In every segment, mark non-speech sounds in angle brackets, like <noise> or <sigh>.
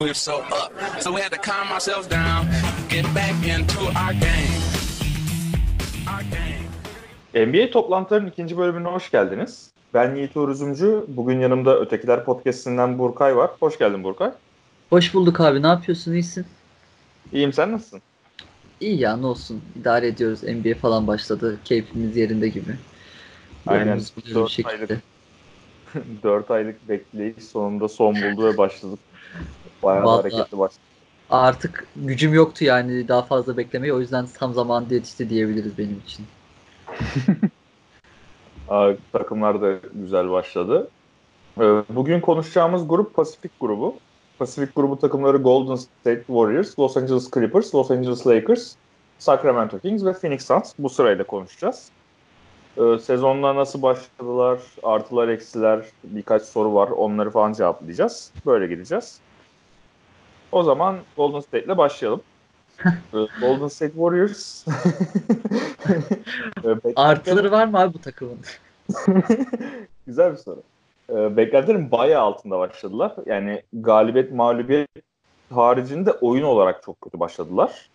we were so up. So we had to calm ourselves down, get back into our game. Our game. NBA toplantılarının ikinci bölümüne hoş geldiniz. Ben Yiğit Uğur Üzümcü. Bugün yanımda Ötekiler Podcast'inden Burkay var. Hoş geldin Burkay. Hoş bulduk abi. Ne yapıyorsun? İyisin? İyiyim sen nasılsın? İyi ya ne olsun. İdare ediyoruz. NBA falan başladı. Keyfimiz yerinde gibi. Aynen. Yolumuz bir Dört şekilde. aylık, <laughs> 4 aylık bekleyiş sonunda son buldu ve başladık. <laughs> Bayağı Vallahi- hareketli başladık. Artık gücüm yoktu yani daha fazla beklemeye. O yüzden tam zamanında yetişti diyebiliriz benim için. <laughs> Aa, takımlar da güzel başladı. Ee, Bugün konuşacağımız grup Pasifik grubu. Pasifik grubu takımları Golden State Warriors, Los Angeles Clippers, Los Angeles Lakers, Sacramento Kings ve Phoenix Suns. Bu sırayla konuşacağız. Ee, Sezonla nasıl başladılar, artılar, eksiler, birkaç soru var. Onları falan cevaplayacağız. Böyle gideceğiz. O zaman Golden State ile başlayalım. <laughs> Ee, Golden State Warriors. <laughs> Ee, Artıları var mı abi bu takımın? <laughs> Güzel bir soru. Ee, beklentilerin bayağı altında başladılar. Yani galibiyet mağlubiyet haricinde oyun olarak çok kötü başladılar.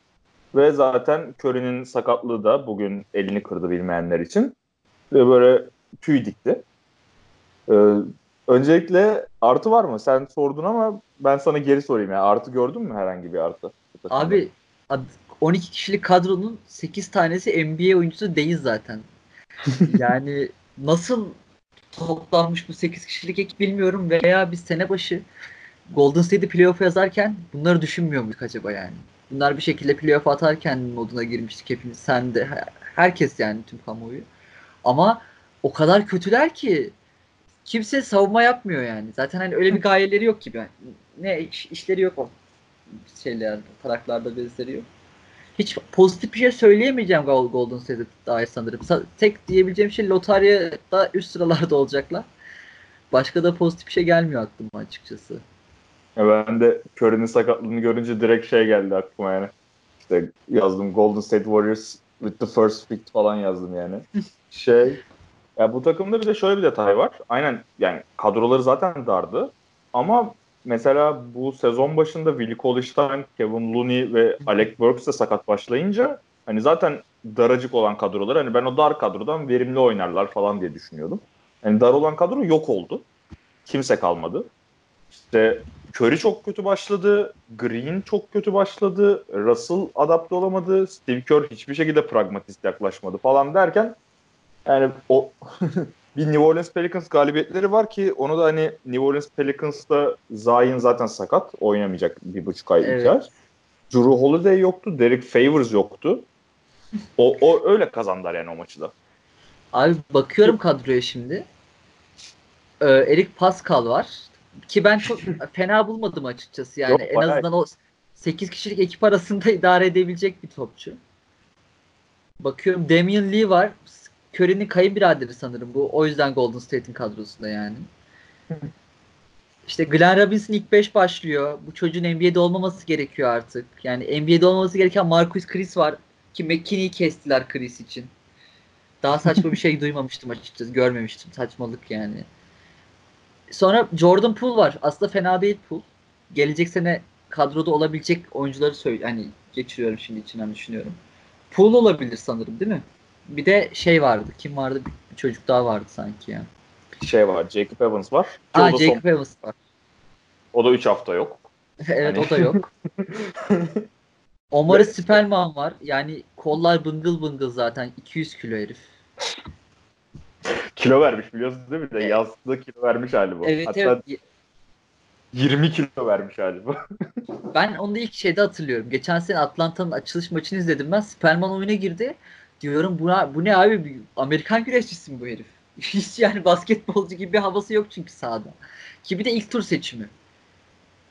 Ve zaten Curry'nin sakatlığı da bugün elini kırdı bilmeyenler için. Ve böyle tüy dikti. Öncelikle artı var mı? Sen sordun ama ben sana geri sorayım. Yani artı gördün mü herhangi bir artı? Abi ad- 12 kişilik kadronun 8 tanesi NBA oyuncusu değil zaten. <laughs> Yani nasıl toplanmış bu 8 kişilik ekip bilmiyorum veya biz sene başı Golden State'i playoff yazarken bunları düşünmüyor muyduk acaba yani? Bunlar bir şekilde playoff atarken moduna girmiştik hepimiz. Sen de her- herkes yani tüm kamuoyu. Ama o kadar kötüler ki kimse savunma yapmıyor yani. Zaten hani öyle bir gayeleri yok gibi. Yani ne iş- işleri yok o şeyler, taraklarda bezleri yok. Hiç pozitif bir şey söyleyemeyeceğim Gol- Golden State'e dair sanırım. Sa- tek diyebileceğim şey lotaryada üst sıralarda olacaklar. Başka da pozitif bir şey gelmiyor aklıma açıkçası. Ya ben de Curry'nin sakatlığını görünce direkt şey geldi aklıma yani. İşte yazdım Golden State Warriors with the first pick falan yazdım yani. şey ya bu takımda bir de şöyle bir detay var. Aynen yani kadroları zaten dardı. Ama mesela bu sezon başında Willie Cauley-Stein, Kevin Looney ve Alec Burks de sakat başlayınca hani zaten daracık olan kadrolar hani ben o dar kadrodan verimli oynarlar falan diye düşünüyordum. Yani dar olan kadro yok oldu. Kimse kalmadı. İşte Curry çok kötü başladı. Green çok kötü başladı. Russell adapte olamadı. Steve Kerr hiçbir şekilde pragmatist yaklaşmadı falan derken yani o <laughs> bir New Orleans Pelicans galibiyetleri var ki onu da hani New Orleans Pelicans'ta Zion zaten sakat. Oynamayacak bir buçuk ay, Evet. iki ay. Drew Holiday yoktu. Derek Favors yoktu. O, o öyle kazandılar yani o maçı da. Abi bakıyorum kadroya şimdi. Ee, Eric Pascal var. Ki ben çok <laughs> fena bulmadım açıkçası yani. Yok, en bayağı- azından o 8 kişilik ekip arasında <laughs> idare edebilecek bir topçu. Bakıyorum Damian Lee var. Curry'nin kayınbiraderi sanırım bu. O yüzden Golden State'in kadrosunda yani. <laughs> İşte Glenn Robinson ilk 5 başlıyor. Bu çocuğun NBA'de olmaması gerekiyor artık. Yani NBA'de olmaması gereken Marcus Chris var. Ki McKinney'i kestiler Chris için. Daha saçma bir şey <laughs> duymamıştım açıkçası. Görmemiştim. Saçmalık yani. Sonra Jordan Poole var. Aslında fena değil Poole. Gelecek sene kadroda olabilecek oyuncuları söyle hani geçiriyorum şimdi içinden düşünüyorum. Poole olabilir sanırım değil mi? Bir de şey vardı. Kim vardı? Bir çocuk daha vardı sanki ya. Şey var. Jacob Evans var. Ki Aa da son- Jacob Evans var. o da 3 hafta yok. <laughs> evet Hani- o da yok. <laughs> Omar Spellman var. Yani kollar bıngıl bıngıl zaten. 200 kilo herif. Kilo vermiş biliyorsun değil mi? De Evet. yazda kilo vermiş hali bu. Evet Hatta evet. 20 kilo vermiş hali bu. Ben onu ilk şeyde hatırlıyorum. Geçen sene Atlanta'nın açılış maçını izledim ben. Spellman oyuna girdi. Diyorum buna, bu ne abi? Amerikan güreşçisi mi bu herif? <laughs> Hiç yani basketbolcu gibi bir havası yok çünkü sahada. Ki bir de ilk tur seçimi.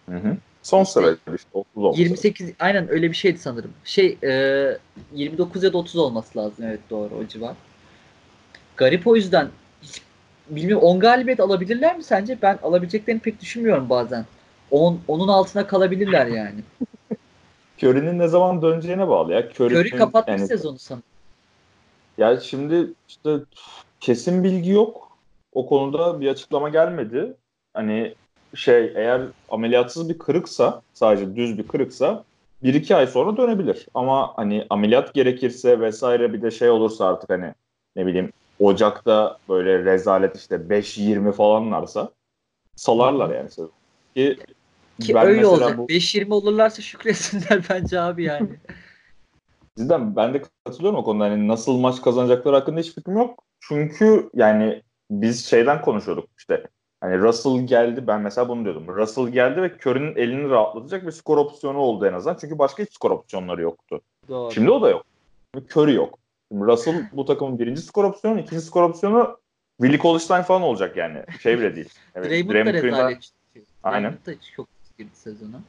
Hı hı. Son sıraydı işte 30 oldu. 28 aynen öyle bir şeydi sanırım. Şey e, 29 ya da 30 olması lazım. Evet doğru o civar. Garip o yüzden. Hiç, bilmiyorum 10 galibiyet alabilirler mi sence? Ben alabileceklerini pek düşünmüyorum bazen. 10 onun altına kalabilirler yani. <laughs> Curry'nin ne zaman döneceğine bağlı ya. Curry'nin, Curry kapatmış yani- sezonu sanırım. Ya şimdi işte kesin bilgi yok. O konuda bir açıklama gelmedi. Hani şey eğer ameliyatsız bir kırıksa sadece düz bir kırıksa bir iki ay sonra dönebilir. Ama hani ameliyat gerekirse vesaire bir de şey olursa artık hani ne bileyim Ocak'ta böyle rezalet işte 5-20 falanlarsa salarlar yani. Ki, Ki öyle olacak. Bu... 5-20 olurlarsa şükretsinler <laughs> bence abi yani. Cidden ben de katılıyorum o konuda. Hani nasıl maç kazanacakları hakkında hiç fikrim yok. Çünkü yani biz şeyden konuşuyorduk işte. Hani Russell geldi ben mesela bunu diyordum. Russell geldi ve Curry'nin elini rahatlatacak bir skor opsiyonu oldu en azından. Çünkü başka hiç skor opsiyonları yoktu. Doğru. Şimdi o da yok. Curry yok. Şimdi Russell bu takımın birinci skor opsiyonu, ikinci skor opsiyonu Willie Cauley falan olacak yani. Şey bile değil. <laughs> Evet, Draymond, Draymond da rezalet Aynen. Draymond da çok girdi sezona.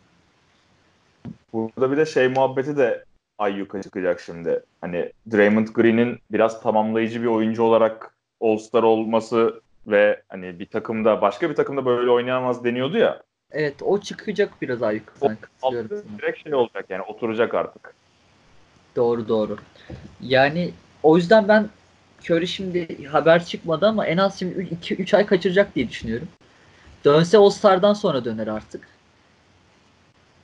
Burada bir de şey muhabbeti de ayyuka çıkacak şimdi. Hani Draymond Green'in biraz tamamlayıcı bir oyuncu olarak All-Star olması ve hani bir takımda başka bir takımda böyle oynayamaz deniyordu ya. Evet o çıkacak biraz ayyukadan. O direkt şey olacak yani oturacak artık. Doğru doğru. Yani o yüzden ben Curry şimdi haber çıkmadı ama en az şimdi 2-3 ay kaçıracak diye düşünüyorum. Dönse All-Star'dan sonra döner artık.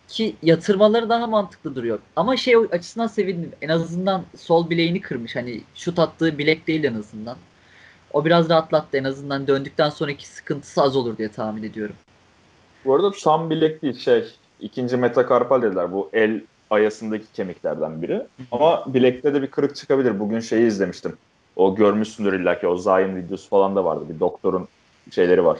Ki yatırmaları daha mantıklı duruyor. Ama şey açısından sevindim. En azından sol bileğini kırmış. Hani şut attığı bilek değil en azından. O biraz rahatlattı. En azından döndükten sonraki sıkıntısı az olur diye tahmin ediyorum. Bu arada tam bilek değil şey. ikinci metakarpal dediler. Bu el ayasındaki kemiklerden biri. Ama bilekte de bir kırık çıkabilir. Bugün şeyi izlemiştim. O görmüşsündür illa ki o Zayn videosu falan da vardı. Bir doktorun şeyleri var.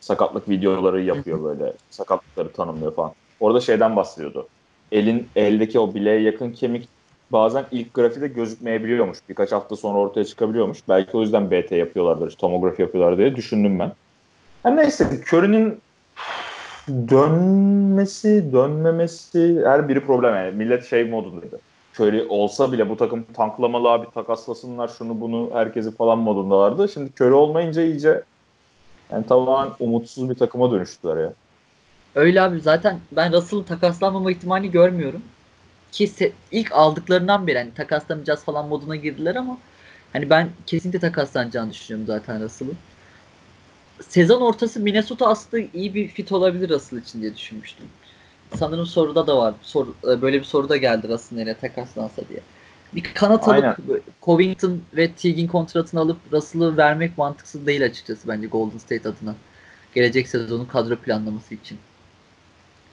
Sakatlık videoları yapıyor böyle. Sakatlıkları tanımlıyor falan. Orada şeyden bahsediyordu. Elin eldeki o bileğe yakın kemik bazen ilk grafide gözükmeyebiliyormuş. Birkaç hafta sonra ortaya çıkabiliyormuş. Belki o yüzden BT yapıyorlardır, tomografi yapıyorlar diye düşündüm ben. Yani neyse Curry'nin dönmesi, dönmemesi her biri problem yani. Millet şey modundaydı. Curry olsa bile bu takım tanklamalı abi takaslasınlar şunu bunu herkesi falan modundalardı. Şimdi Curry olmayınca iyice yani tamamen umutsuz bir takıma dönüştüler ya. Öyle abi zaten ben Russell'ın takaslanmama ihtimali görmüyorum. Ki ilk aldıklarından beri hani takaslamayacağız falan moduna girdiler ama hani ben kesinlikle takaslanacağını düşünüyorum zaten Russell'ın. Sezon ortası Minnesota aslında iyi bir fit olabilir Russell için diye düşünmüştüm. Sanırım soruda da var. Soru, e, böyle bir soru da geldi Russell nereye takaslansa diye. Bir kanat alıp Aynen. Covington ve Teague'in kontratını alıp Russell'ı vermek mantıksız değil açıkçası bence Golden State adına. Gelecek sezonun kadro planlaması için.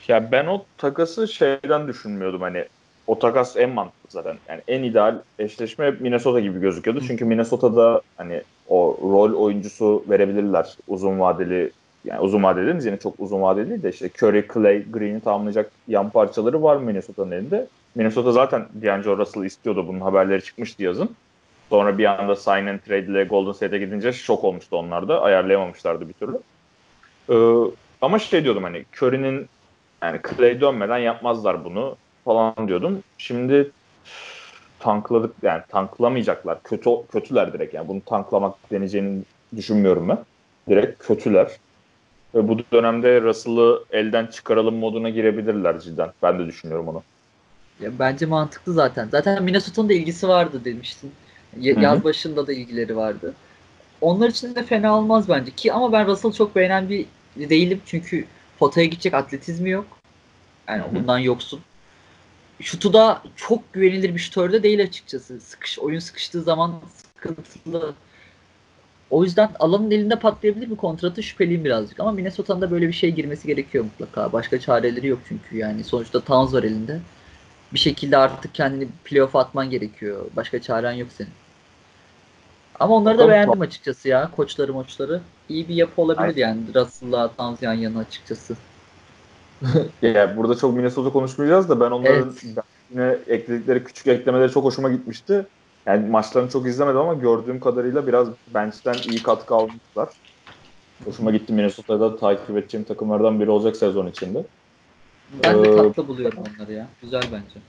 Ya ben o takası şeyden düşünmüyordum hani o takas en mantıklı zaten. Yani en ideal eşleşme Minnesota gibi gözüküyordu. Çünkü Minnesota'da hani o rol oyuncusu verebilirler uzun vadeli yani uzun vadeli dediğimiz yine çok uzun vadeli değil de işte Curry, Clay, Green'i tamamlayacak yan parçaları var Minnesota'nın elinde. Minnesota zaten D'Angelo Russell'ı istiyordu. Bunun haberleri çıkmıştı yazın. Sonra bir anda sign and trade ile Golden State'e gidince şok olmuştu onlar da. Ayarlayamamışlardı bir türlü. Ee, ama şey diyordum hani Curry'nin yani Clay dönmeden yapmazlar bunu falan diyordum. Şimdi tankladık yani tanklamayacaklar. Kötü kötüler direkt yani bunu tanklamak deneyeceğini düşünmüyorum ben. Direkt kötüler. Ve bu dönemde Russell'ı elden çıkaralım moduna girebilirler cidden. Ben de düşünüyorum onu. Ya bence mantıklı zaten. Zaten Minnesota'nın da ilgisi vardı demiştin. Yaz Hı-hı. başında da ilgileri vardı. Onlar için de fena olmaz bence. Ki ama ben Russell'ı çok beğenen bir değilim. Çünkü potaya gidecek atletizmi yok. Yani Hı-hı. bundan yoksun. Şutu da çok güvenilir bir şutör değil açıkçası. Sıkış, oyun sıkıştığı zaman sıkıntılı. O yüzden alanın elinde patlayabilir bir kontratı şüpheliyim birazcık. Ama Minnesota'nın da böyle bir şey girmesi gerekiyor mutlaka. Başka çareleri yok çünkü yani. Sonuçta Towns var elinde. Bir şekilde artık kendini playoff atman gerekiyor. Başka çaren yok senin. Ama onları da beğendim açıkçası ya. Koçları moçları. İyi bir yapı olabilir Aynen. yani. Russell'la Towns yan yana açıkçası. <laughs> yani burada çok Minnesota konuşmayacağız da ben onların evet. yine ekledikleri küçük eklemeleri çok hoşuma gitmişti. Yani maçlarını çok izlemedim ama gördüğüm kadarıyla biraz bench'ten iyi katkı almışlar. Hoşuma gitti Minnesota'da takip edeceğim takımlardan biri olacak sezon içinde. Ben de ee, tatlı buluyorum onları ya. Güzel bence.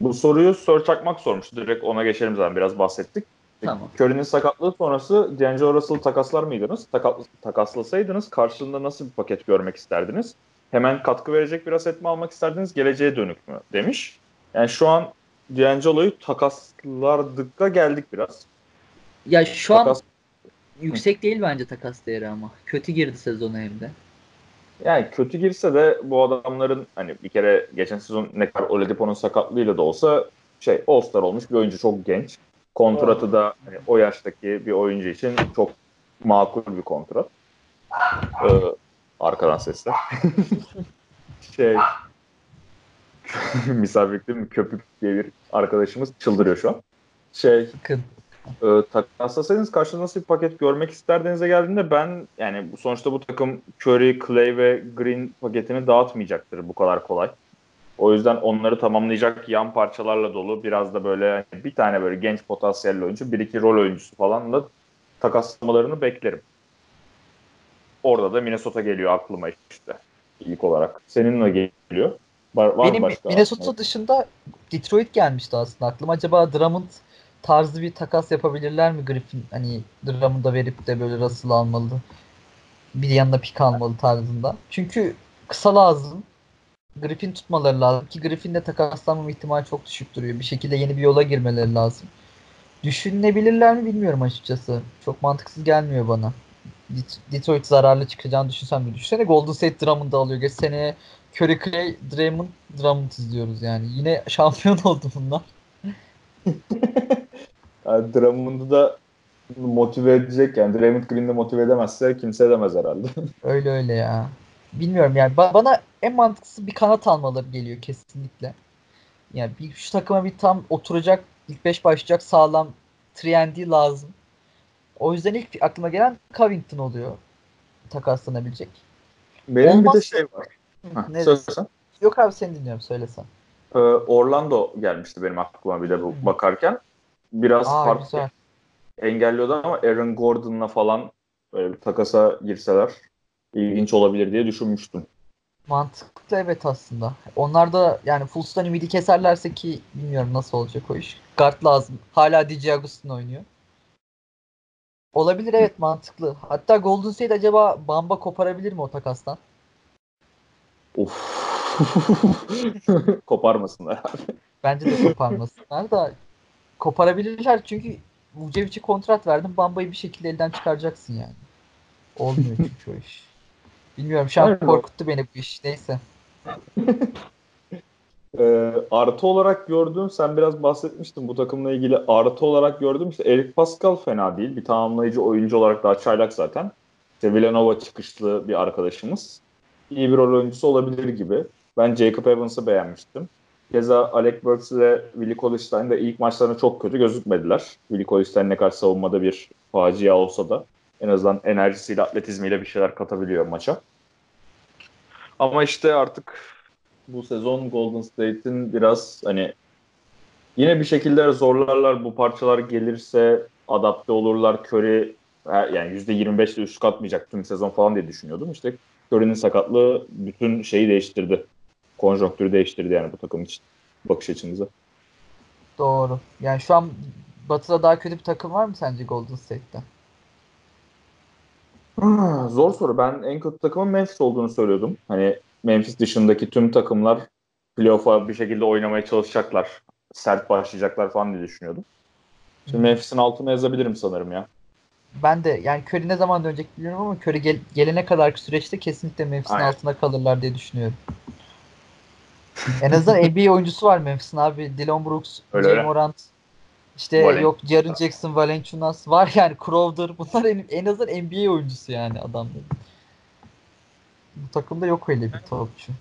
Bu soruyu Sör Çakmak sormuş. Direkt ona geçelim zaten biraz bahsettik. Tamam. Curry'nin sakatlığı sonrası D'Angelo Russell'ı takaslar mıydınız? Takas, takaslasaydınız karşılığında nasıl bir paket görmek isterdiniz? Hemen katkı verecek bir aset mi almak isterdiniz? Geleceğe dönük mü? Demiş. Yani şu an D'Angelo'yu takaslardıkta geldik biraz. Ya şu Takas... an yüksek değil bence takas değeri ama. Kötü girdi sezona hem de. Yani kötü girse de bu adamların hani bir kere geçen sezon ne kadar Oladipo'nun sakatlığıyla da olsa şey All-Star olmuş bir oyuncu çok genç. Kontratı da hani o yaştaki bir oyuncu için çok makul bir kontrat. Ee, arkadan sesler. <laughs> şey <laughs> misafirlikte mi köpük diye bir arkadaşımız çıldırıyor şu an. Şey Bakın. e, taklasasaydınız karşında nasıl bir paket görmek isterdinize geldiğinde ben yani sonuçta bu takım Curry, Clay ve Green paketini dağıtmayacaktır bu kadar kolay. O yüzden onları tamamlayacak yan parçalarla dolu biraz da böyle bir tane böyle genç potansiyelli oyuncu, bir iki rol oyuncusu falanla takaslamalarını beklerim. Orada da Minnesota geliyor aklıma işte ilk olarak. Seninle geliyor. Var, var Benim başka? Minnesota dışında Detroit gelmişti aslında aklıma. Acaba Drummond tarzı bir takas yapabilirler mi Griffin? Hani Drummond'a verip de böyle Russell almalı. Bir yanına pik almalı tarzında. Çünkü kısa lazım. Griffin tutmaları lazım ki Griffin'le takaslanmama ihtimali çok düşük duruyor. Bir şekilde yeni bir yola girmeleri lazım. Düşünebilirler mi bilmiyorum açıkçası. Çok mantıksız gelmiyor bana. Det- Detroit zararlı çıkacağını düşünsem de. Düşünsene Golden State Drummond'ı alıyor. Geç seneye Curry Clay, Draymond, Drummond izliyoruz yani. Yine <laughs> şampiyon oldu bunlar. <laughs> Yani Drummond'u da motive edecek yani Draymond Green'i motive edemezse kimse edemez herhalde. <laughs> Öyle öyle ya. Bilmiyorum yani Ba- bana en mantıklısı bir kanat almaları geliyor kesinlikle. Yani bir şu takıma bir tam oturacak, ilk beş başlayacak sağlam 3 lazım. O yüzden ilk aklıma gelen Covington oluyor. Takaslanabilecek. Benim bir de şey var. Ha, Ne söylesen. Yok abi seni dinliyorum söylesen. Ee, Orlando gelmişti benim aklıma bir de bu bakarken. Biraz Aa farklı güzel. engelliyordu ama Aaron Gordon'la falan böyle bir takasa girseler ilginç olabilir diye düşünmüştüm. Mantıklı evet aslında. Onlar da yani Fulls'tan ümidi keserlerse ki bilmiyorum nasıl olacak o iş. Guard lazım. Hala DJ Agustin oynuyor. Olabilir evet mantıklı. Hatta Golden State acaba Bamba koparabilir mi o takastan? Of. <laughs> Koparmasınlar abi. Bence de koparmasınlar da koparabilirler çünkü Vucevic'e kontrat verdim. Bamba'yı bir şekilde elden çıkaracaksın yani. Olmuyor çünkü o iş. Bilmiyorum şu an Aynen. korkuttu beni bu iş. Neyse. <laughs> Ee, artı olarak gördüğüm, sen biraz bahsetmiştin bu takımla ilgili artı olarak gördüğüm işte Eric Pascal fena değil. Bir tamamlayıcı oyuncu olarak daha çaylak zaten. İşte Villanova çıkışlı bir arkadaşımız. İyi bir rol oyuncusu olabilir gibi. Ben Jacob Evans'ı beğenmiştim. Keza Alec Burks ile Willie Cauley-Stein de ilk maçlarında çok kötü gözükmediler. Willie Cauley-Stein ne kadar savunmada bir facia olsa da en azından enerjisiyle, atletizmiyle bir şeyler katabiliyor maça. Ama işte artık bu sezon Golden State'in biraz hani yine bir şekilde zorlarlar bu parçalar gelirse adapte olurlar. Curry yani %25 ile üst katmayacak tüm sezon falan diye düşünüyordum. İşte Curry'nin sakatlığı bütün şeyi değiştirdi. Konjonktürü değiştirdi yani bu takım için. Bakış açınızı. Doğru. Yani şu an Batı'da daha kötü bir takım var mı sence Golden State'te? Ah, Zor soru. Ben en kötü takımın Memphis olduğunu söylüyordum. Hani Memphis dışındaki tüm takımlar playoff'a bir şekilde oynamaya çalışacaklar. Sert başlayacaklar falan diye düşünüyordum. Şimdi Memphis'in altına yazabilirim sanırım ya. Ben de yani Curry ne zaman dönecek bilmiyorum ama Curry gel- gelene kadarki süreçte kesinlikle Memphis'in Aynen. altında kalırlar diye düşünüyorum. en azından NBA oyuncusu var Memphis'in abi. Dillon Brooks, Öyle Jay öyle. Morant, işte Valen- yok Jaren Jackson, Valanciunas var <laughs> yani Crowder. Bunlar en, en azından NBA oyuncusu yani adamların. Bu takımda yok öyle bir topçu.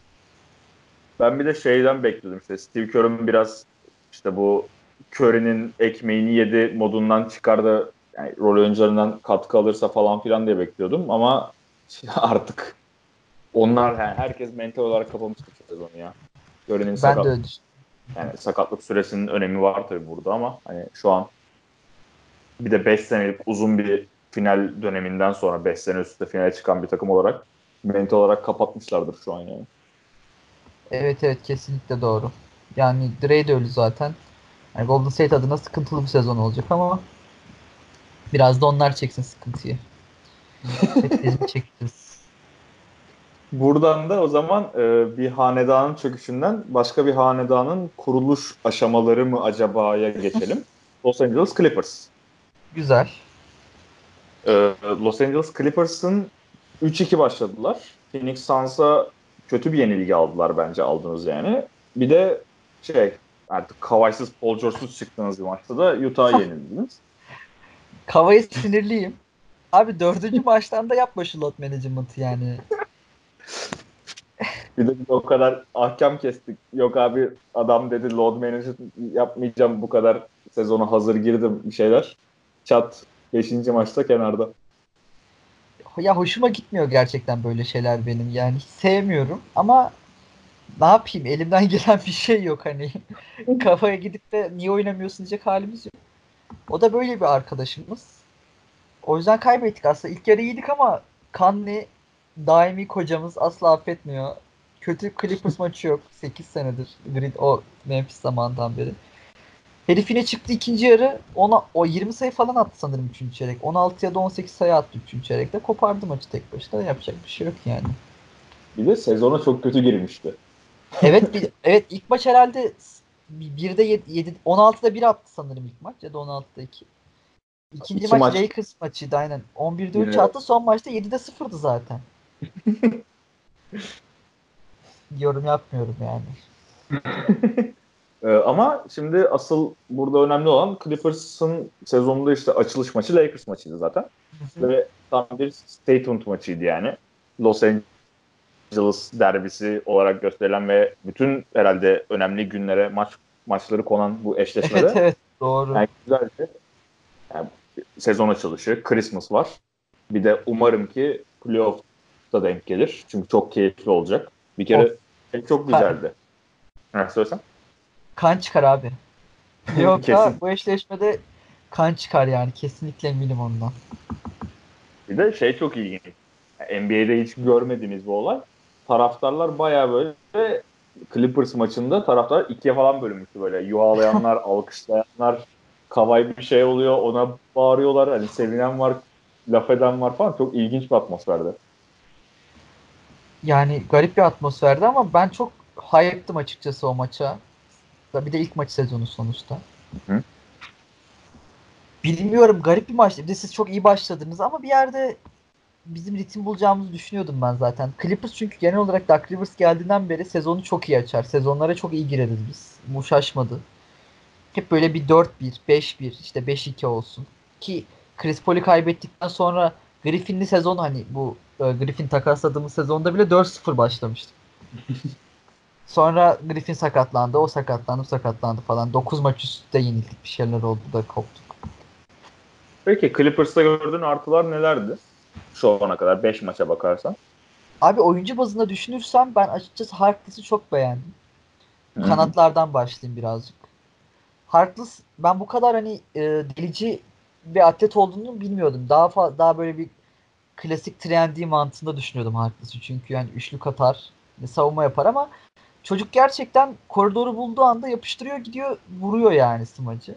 Ben bir de şeyden bekliyordum işte Steve Kerr'ın biraz işte bu Curry'nin ekmeğini yedi modundan çıkardı. Yani rol oyuncularından katkı alırsa falan filan diye bekliyordum ama <laughs> artık onlar yani herkes mental olarak kapamıştı bu sezonu ya. Curry'nin Ben sakat, de öyle düşünüyorum. Yani sakatlık süresinin önemi var tabii burada ama hani şu an bir de 5 senelik uzun bir final döneminden sonra 5 sene üstte finale çıkan bir takım olarak mental olarak kapatmışlardır şu an yani. Evet evet kesinlikle doğru. Yani Dre de öyle zaten. Yani Golden State adına sıkıntılı bir sezon olacak ama biraz da onlar çeksin sıkıntıyı. Hep biz mi çekeceğiz? Buradan da o zaman e, bir hanedanın çöküşünden başka bir hanedanın kuruluş aşamaları mı acaba'ya geçelim. <laughs> Los Angeles Clippers. Güzel. E, Los Angeles Clippers'ın 3-2 başladılar. Phoenix Suns'a kötü bir yenilgi aldılar bence aldınız yani. Bir de şey artık Kavay'sız Paul George'suz çıktığınız bir maçta da Utah'a <laughs> yenildiniz. Kavaya sinirliyim. Abi dördüncü <laughs> maçtan da yapma şu load management'ı yani. Bir de biz o kadar ahkam kestik. Yok abi adam dedi load management yapmayacağım bu kadar sezona hazır girdim bir şeyler. Çat 5. maçta kenarda. Ya hoşuma gitmiyor gerçekten böyle şeyler benim. Yani sevmiyorum ama ne yapayım elimden <laughs> gelen bir şey yok hani. <laughs> Kafaya gidip de niye oynamıyorsun diyecek halimiz yok. O da böyle bir arkadaşımız. O yüzden kaybettik aslında. İlk yarı iyiydik ama Kanli daimi kocamız asla affetmiyor. Kötü Clippers maçı yok. 8 senedir. Grid o Memphis zamanından beri. Herif yine çıktı ikinci yarı. Ona o 20 sayı falan attı sanırım 3. çeyrek. 16 ya da 18 sayı attı 3. çeyrekte. Kopardı maçı tek başına. Yapacak bir şey yok yani. Bir de sezona çok kötü girmişti. Evet bir, evet ilk maç herhalde 1'de 7, 7 16'da 1 attı sanırım ilk maç ya da 16'da 2. İkinci İki maç, maç. Lakers maçıydı aynen. 11'de 3 Yine- attı. Son maçta 7'de 0'dı zaten. <laughs> Yorum yapmıyorum yani. Ee, ama şimdi asıl burada önemli olan Clippers'ın sezonunda işte açılış maçı Lakers maçıydı zaten. Ve tam bir statement maçıydı yani. Los Angeles derbisi olarak gösterilen ve bütün herhalde önemli günlere maç maçları konan bu eşleşmede Evet evet doğru. yani güzeldi. Yani sezon açılışı, Christmas var. Bir de umarım ki playoff'ta denk gelir. Çünkü çok keyifli olacak. Bir kere şey çok güzeldi. Ha, söylesem. Kan çıkar abi. <laughs> Yok ya bu eşleşmede kan çıkar yani. Kesinlikle eminim ondan. Bir de şey çok ilginç. NBA'de hiç görmediğimiz bir olay. Taraftarlar bayağı böyle Clippers maçında taraftar ikiye falan bölünmüştü böyle. Yuhalayanlar, <laughs> alkışlayanlar, kavay bir şey oluyor ona bağırıyorlar. Hani sevinen var, laf eden var falan. Çok ilginç bir atmosferde. Yani garip bir atmosferdi ama ben çok hype'tım açıkçası o maça. Bir de ilk maç sezonu sonuçta. Hı. Bilmiyorum garip bir maçtı. Bir de siz çok iyi başladınız ama bir yerde bizim ritim bulacağımızı düşünüyordum ben zaten. Clippers çünkü genel olarak Doug Rivers geldiğinden beri sezonu çok iyi açar. Sezonlara çok iyi gireriz biz. Bu şaşmadı. Hep böyle bir 4-1, 5-1, işte 5-2 olsun. Ki Chris Paul'u kaybettikten sonra Griffin'li sezon hani bu e, Griffin takasladığımız sezonda bile 4-0 başlamıştık. <laughs> Sonra Griffin sakatlandı, o sakatlandı, sakatlandı falan. 9 maç üstte yenildik bir şeyler oldu da koptuk. Peki Clippers'ta gördüğün artılar nelerdi? Şu ana kadar 5 maça bakarsan. Abi oyuncu bazında düşünürsem ben açıkçası Harkless'ı çok beğendim. Kanatlardan başlayayım birazcık. Harkless ben bu kadar hani e, delici bir atlet olduğunu bilmiyordum. Daha fa- daha böyle bir klasik trendy mantığında düşünüyordum Harkless'ı. Çünkü yani üçlük atar, ve savunma yapar ama çocuk gerçekten koridoru bulduğu anda yapıştırıyor gidiyor vuruyor yani smacı.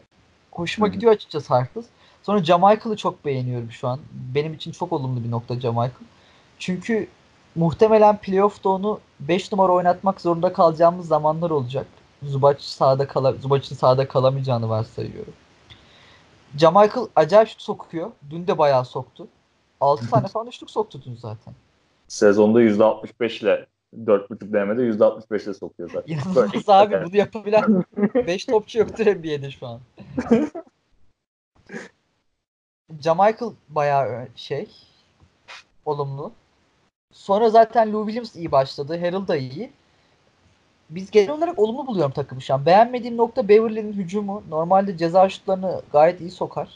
Hoşuma Hı gidiyor açıkçası Harkless. Sonra Jamichael'ı çok beğeniyorum şu an. Benim için çok olumlu bir nokta Jamichael. Çünkü muhtemelen playoff'ta onu 5 numara oynatmak zorunda kalacağımız zamanlar olacak. Zubac sahada kala Zubac'ın sahada kalamayacağını varsayıyorum. Jamichael acayip şut sokuyor. Dün de bayağı soktu. 6 tane falan üçlük soktu dün zaten. Sezonda %65 ile 4.5 denemede %65 ile sokuyor zaten. İnanılmaz abi bunu yapabilen <laughs> 5 topçu yoktur NBA'de şu an. Jamichael bayağı şey olumlu. Sonra zaten Lou Williams iyi başladı. Harrell da iyi. Biz genel olarak olumlu buluyorum takımı şu an. Beğenmediğim nokta Beverly'nin hücumu. Normalde ceza şutlarını gayet iyi sokar.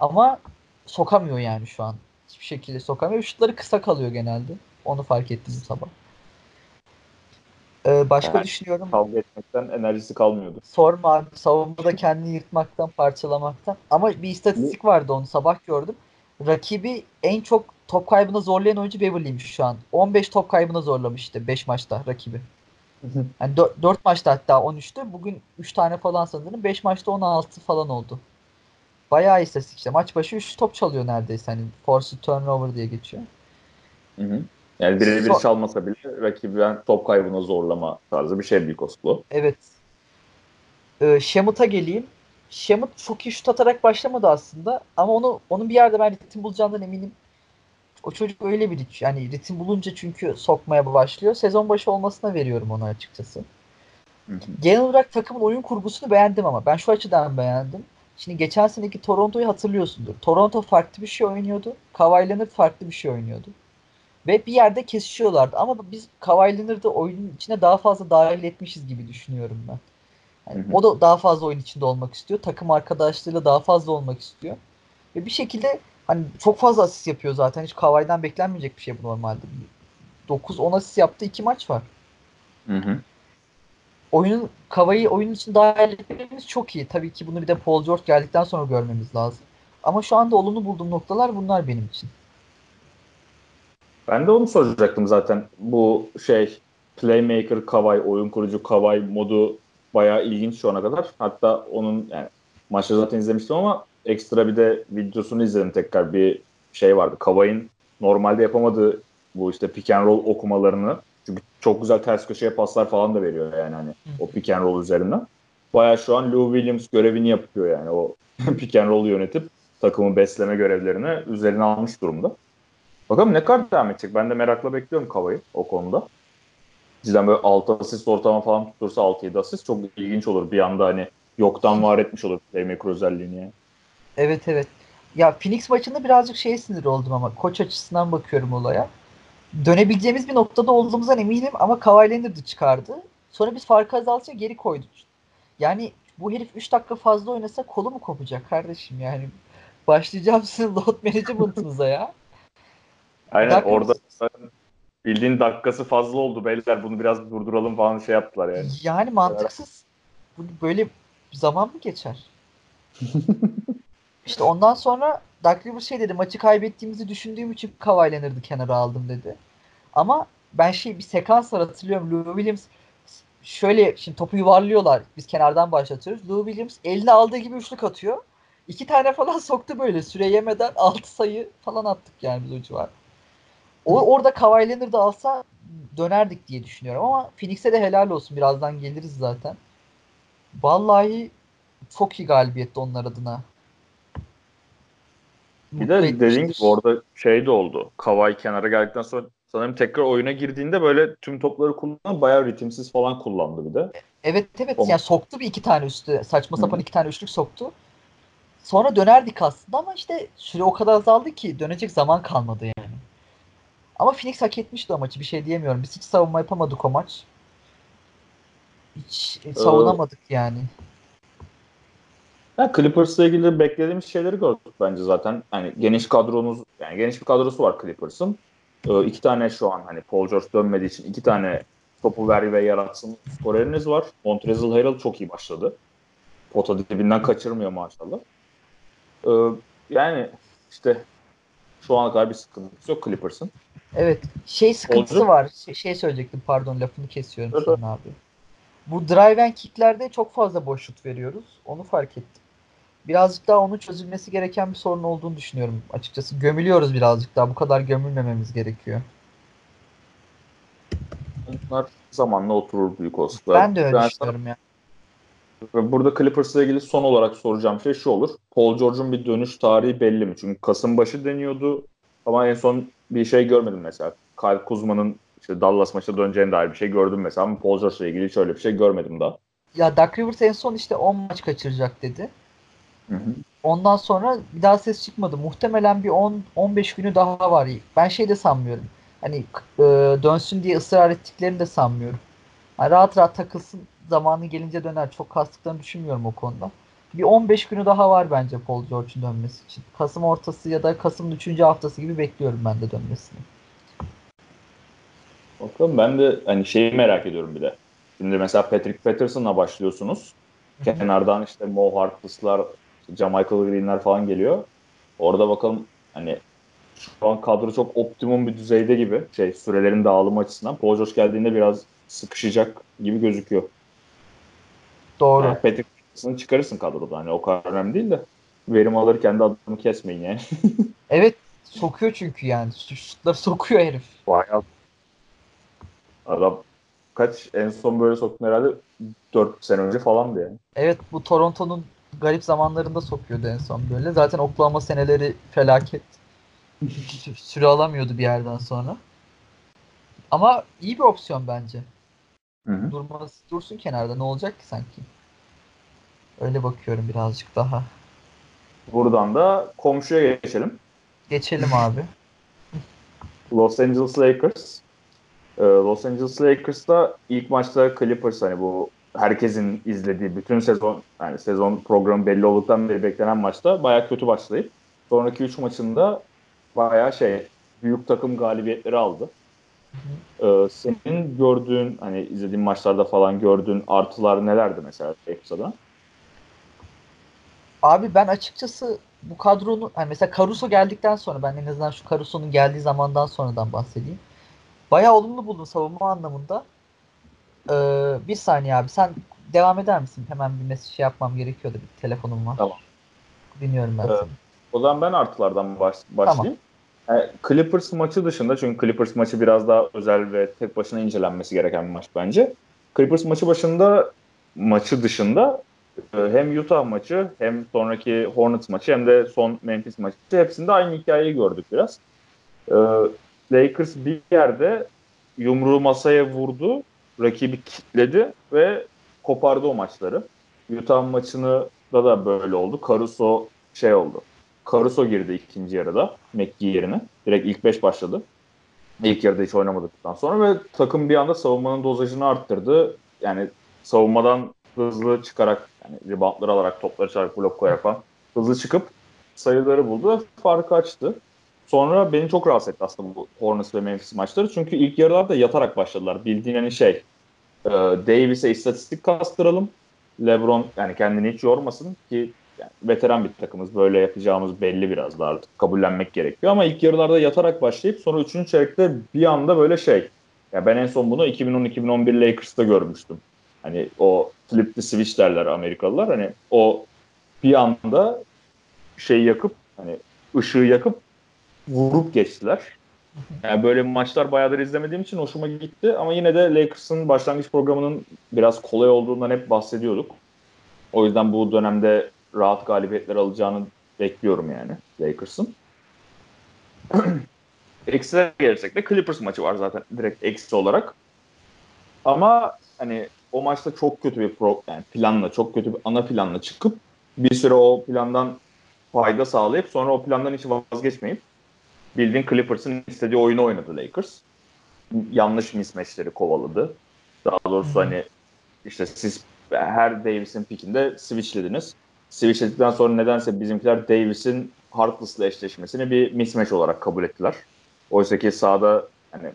Ama sokamıyor yani şu an. Hiçbir şekilde sokamıyor. Şutları kısa kalıyor genelde. Onu fark ettim sabah. Ee, başka Evet. düşünüyorum. Kavga etmekten enerjisi kalmıyordu. Sorma abi. Savunmada kendini yırtmaktan, parçalamaktan. Ama bir istatistik vardı onu sabah gördüm. Rakibi en çok top kaybına zorlayan oyuncu Beverly'ymiş şu an. 15 top kaybına zorlamıştı 5 maçta rakibi. <laughs> Yani 4, maçta hatta 13'tü. Bugün 3 tane falan sanırım. 5 maçta 16 falan oldu. Bayağı istatistik işte. Maç başı 3 top çalıyor neredeyse. Hani forced turnover diye geçiyor. Hı hı. Yani birebir So- çalmasa bile rakiben top kaybına zorlama tarzı bir şey büyük Oslo. Evet. Ee, Şemut'a geleyim. Şemut çok iyi şut atarak başlamadı aslında. Ama onu onun bir yerde ben ritim bulacağından eminim. O çocuk öyle bir yani ritim bulunca çünkü sokmaya başlıyor. Sezon başı olmasına veriyorum onu açıkçası. Hı hı. Genel olarak takımın oyun kurgusunu beğendim ama ben şu açıdan beğendim. Şimdi geçen seneki Toronto'yu hatırlıyorsundur. Toronto farklı bir şey oynuyordu. Kawhi Leonard farklı bir şey oynuyordu. Ve bir yerde kesişiyorlardı. Ama biz Kawhi Leonard'ı oyunun içine daha fazla dahil etmişiz gibi düşünüyorum ben. Yani Hı hı. o da daha fazla oyun içinde olmak istiyor. Takım arkadaşlarıyla daha fazla olmak istiyor. Ve bir şekilde hani çok fazla asist yapıyor zaten. Hiç Kawhi'den beklenmeyecek bir şey bu normalde. 9-10 asist yaptı. 2 maç var. Hı hı. Oyunun Kawhi'yi oyun için dahil etmemiz çok iyi. Tabii ki bunu bir de Paul George geldikten sonra görmemiz lazım. Ama şu anda olumlu bulduğum noktalar bunlar benim için. Ben de onu soracaktım zaten. Bu şey playmaker Kawhi, oyun kurucu Kawhi modu bayağı ilginç şu ana kadar. Hatta onun yani maçı zaten izlemiştim ama ekstra bir de videosunu izledim tekrar. Bir şey vardı. Kawhi'nin normalde yapamadığı bu işte pick and roll okumalarını çünkü çok güzel ters köşeye paslar falan da veriyor yani hani o pick and roll üzerinden. Bayağı şu an Lou Williams görevini yapıyor yani o <laughs> pick and roll'u yönetip takımı besleme görevlerini üzerine almış durumda. Bakalım ne kadar devam edecek. Ben de merakla bekliyorum Kava'yı o konuda. Cidden böyle 6 asist ortalama falan tutursa 6-7 asist çok ilginç olur. Bir anda hani yoktan <laughs> var etmiş olur playmaker özelliğini. Yani. Evet evet. Ya Phoenix maçında birazcık şeye sinir oldum ama koç açısından bakıyorum olaya. Dönebileceğimiz bir noktada olduğumuzdan eminim ama Kawhi Leonard'ı çıkardı. Sonra biz farkı azaltınca geri koyduk. Yani bu herif 3 dakika fazla oynasa kolu mu kopacak kardeşim yani. Başlayacağım sizin load management'ınıza ya. Aynen Dakika- orada bildiğin dakikası fazla oldu beyler bunu biraz durduralım falan şey yaptılar yani. Yani mantıksız. Böyle zaman mı geçer? <laughs> işte ondan sonra Doug Rivers şey dedi maçı kaybettiğimizi düşündüğüm için Kawhi kenara aldım dedi. Ama ben şey bir sekans var hatırlıyorum. Lou Williams şöyle şimdi topu yuvarlıyorlar. Biz kenardan başlatıyoruz. Lou Williams eline aldığı gibi üçlük atıyor. İki tane falan <laughs> soktu böyle. Süre yemeden altı sayı falan attık yani biz o civar. O, orada Kawhi Leonard'ı alsa dönerdik diye düşünüyorum ama Phoenix'e de helal olsun. Birazdan geliriz zaten. Vallahi çok iyi galibiyetti onlar adına. Bir de dediğin gibi etmiştir. orada şey de oldu. Kawhi kenara geldikten sonra sanırım tekrar oyuna girdiğinde böyle tüm topları kullanan bayağı ritimsiz falan kullandı bir de. Evet evet O- yani soktu bir iki tane üstü saçma Hı. sapan iki tane üçlük soktu. Sonra dönerdik aslında ama işte süre o kadar azaldı ki dönecek zaman kalmadı yani. Ama Phoenix hak etmişti o maçı bir şey diyemiyorum. Biz hiç savunma yapamadık o maç. Hiç e, savunamadık yani. Ya Clippers'la ilgili beklediğimiz şeyleri gördük bence zaten. Hani geniş kadronuz, yani geniş bir kadrosu var Clippers'ın. Ee, iki tane şu an hani Paul George dönmediği için iki tane topu ver ve yaratsın skoreriniz var. Montrezl Harrell çok iyi başladı. Pota dibinden kaçırmıyor maşallah. Ee, yani işte şu ana kadar bir sıkıntısı yok Clippers'ın. Evet. Şey sıkıntısı Oldu. var. Şey, şey söyleyecektim pardon lafını kesiyorum Evet, sana abi. Bu drive and kicklerde çok fazla boş şut veriyoruz. Onu fark ettim. Birazcık daha onun çözülmesi gereken bir sorun olduğunu düşünüyorum açıkçası. Gömülüyoruz birazcık daha. Bu kadar gömülmememiz gerekiyor. Bunlar zamanla oturur büyük olasılıkla. Ben de öyle sana- düşünüyorum ya. Ve Burada Clippers'la ilgili son olarak soracağım şey şu olur. Paul George'un bir dönüş tarihi belli mi? Çünkü Kasım başı deniyordu ama en son bir şey görmedim mesela. Kyle Kuzma'nın işte Dallas maçına döneceğine dair bir şey gördüm mesela ama Paul George'la ilgili hiç öyle bir şey görmedim daha. Ya Doug Rivers en son işte 10 maç kaçıracak dedi. Hı hı. Ondan sonra bir daha ses çıkmadı. Muhtemelen bir 10 15 günü daha var. Ben şey de sanmıyorum. Hani e, dönsün diye ısrar ettiklerini de sanmıyorum. Yani rahat rahat takılsın zamanı gelince döner. Çok kastıklarını düşünmüyorum o konuda. Bir 15 günü daha var bence Paul George'un dönmesi için. Kasım ortası ya da Kasım'ın 3. haftası gibi bekliyorum ben de dönmesini. Bakalım ben de hani şeyi merak ediyorum bir de. Şimdi mesela Patrick Patterson'la başlıyorsunuz. Kenardan işte Mo Harkless'lar, Jamichael Green'ler falan geliyor. Orada bakalım hani şu an kadro çok optimum bir düzeyde gibi. Şey sürelerin dağılımı açısından. Paul George geldiğinde biraz sıkışacak gibi gözüküyor. Doğru. Yani Patrick çıkarırsın kadroda. Hani o kadar önemli değil de verim alırken de adamı kesmeyin yani. <laughs> Evet sokuyor çünkü yani. Şutları sokuyor herif. Bayağı. Adam kaç en son böyle soktun herhalde 4 sene önce falandı yani. Evet bu Toronto'nun garip zamanlarında sokuyordu en son böyle. Zaten Oklahoma seneleri felaket. <laughs> süre alamıyordu bir yerden sonra. Ama iyi bir opsiyon bence. Hı hı. Durması, dursun kenarda ne olacak ki sanki? Öyle bakıyorum birazcık daha. Buradan da komşuya geçelim. Geçelim abi. <laughs> <laughs> Los Angeles Lakers. Ee, Los Angeles Lakers'ta ilk maçta Clippers hani bu herkesin izlediği bütün sezon yani sezon programı belli olduktan beri beklenen maçta bayağı kötü başlayıp sonraki 3 maçında bayağı şey büyük takım galibiyetleri aldı. Ee, senin gördüğün hani izlediğin maçlarda falan gördüğün artılar nelerdi mesela adına? Abi ben açıkçası bu kadronun hani mesela Caruso geldikten sonra ben en azından şu Caruso'nun geldiği zamandan sonradan bahsedeyim. Bayağı olumlu buldum savunma anlamında. Ee, bir saniye abi sen devam eder misin? Hemen bir mesaj şey yapmam gerekiyordu. Bir telefonum var. Tamam. Dinliyorum ben Evet. seni. O zaman ben artılardan baş, başlayayım. Yani Clippers maçı dışında çünkü Clippers maçı biraz daha özel ve tek başına incelenmesi gereken bir maç bence. Clippers maçı başında maçı dışında e, hem Utah maçı hem sonraki Hornets maçı hem de son Memphis maçı hepsinde aynı hikayeyi gördük biraz. E, Lakers bir yerde yumruğu masaya vurdu, rakibi kitledi ve kopardı o maçları. Utah maçını da da böyle oldu. Caruso şey oldu. Caruso girdi ikinci yarıda McGee yerine. Direkt ilk 5 başladı. İlk yarıda hiç oynamadıktan sonra ve takım bir anda savunmanın dozajını arttırdı. Yani savunmadan hızlı çıkarak yani reboundları alarak topları çarpıp blok koyarak falan hızlı çıkıp sayıları buldu ve farkı açtı. Sonra beni çok rahatsız etti aslında bu Hornets ve Memphis maçları. Çünkü ilk yarılarda yatarak başladılar. Bildiğin hani şey e, Davis'e istatistik kastıralım. LeBron yani kendini hiç yormasın ki yani veteran bir takımız. Böyle yapacağımız belli biraz da artık kabullenmek gerekiyor. Ama ilk yarılarda yatarak başlayıp sonra 3. çeyrekte bir anda böyle şey. Ya ben en son bunu 2010-2011 Lakers'ta görmüştüm. Hani o flip the switch derler Amerikalılar. Hani o bir anda şeyi yakıp hani ışığı yakıp vurup geçtiler. Yani böyle maçlar bayağıdır izlemediğim için hoşuma gitti ama yine de Lakers'ın başlangıç programının biraz kolay olduğundan hep bahsediyorduk. O yüzden bu dönemde rahat galibiyetler alacağını bekliyorum yani Lakers'ın. <clears throat> Eksilere gelirsek de Clippers maçı var zaten direkt eksi olarak. Ama hani o maçta çok kötü bir pro, yani planla, çok kötü bir ana planla çıkıp bir süre o plandan fayda sağlayıp sonra o plandan hiç vazgeçmeyip bildiğin Clippers'ın istediği oyunu oynadı Lakers. Yanlış mismatchleri kovaladı. Daha doğrusu hani işte siz her Davis'in pikinde switchlediniz. Switchledikten sonra nedense bizimkiler Davis'in Harkless'la eşleşmesini bir mismatch olarak kabul ettiler. Oysa ki sahada hani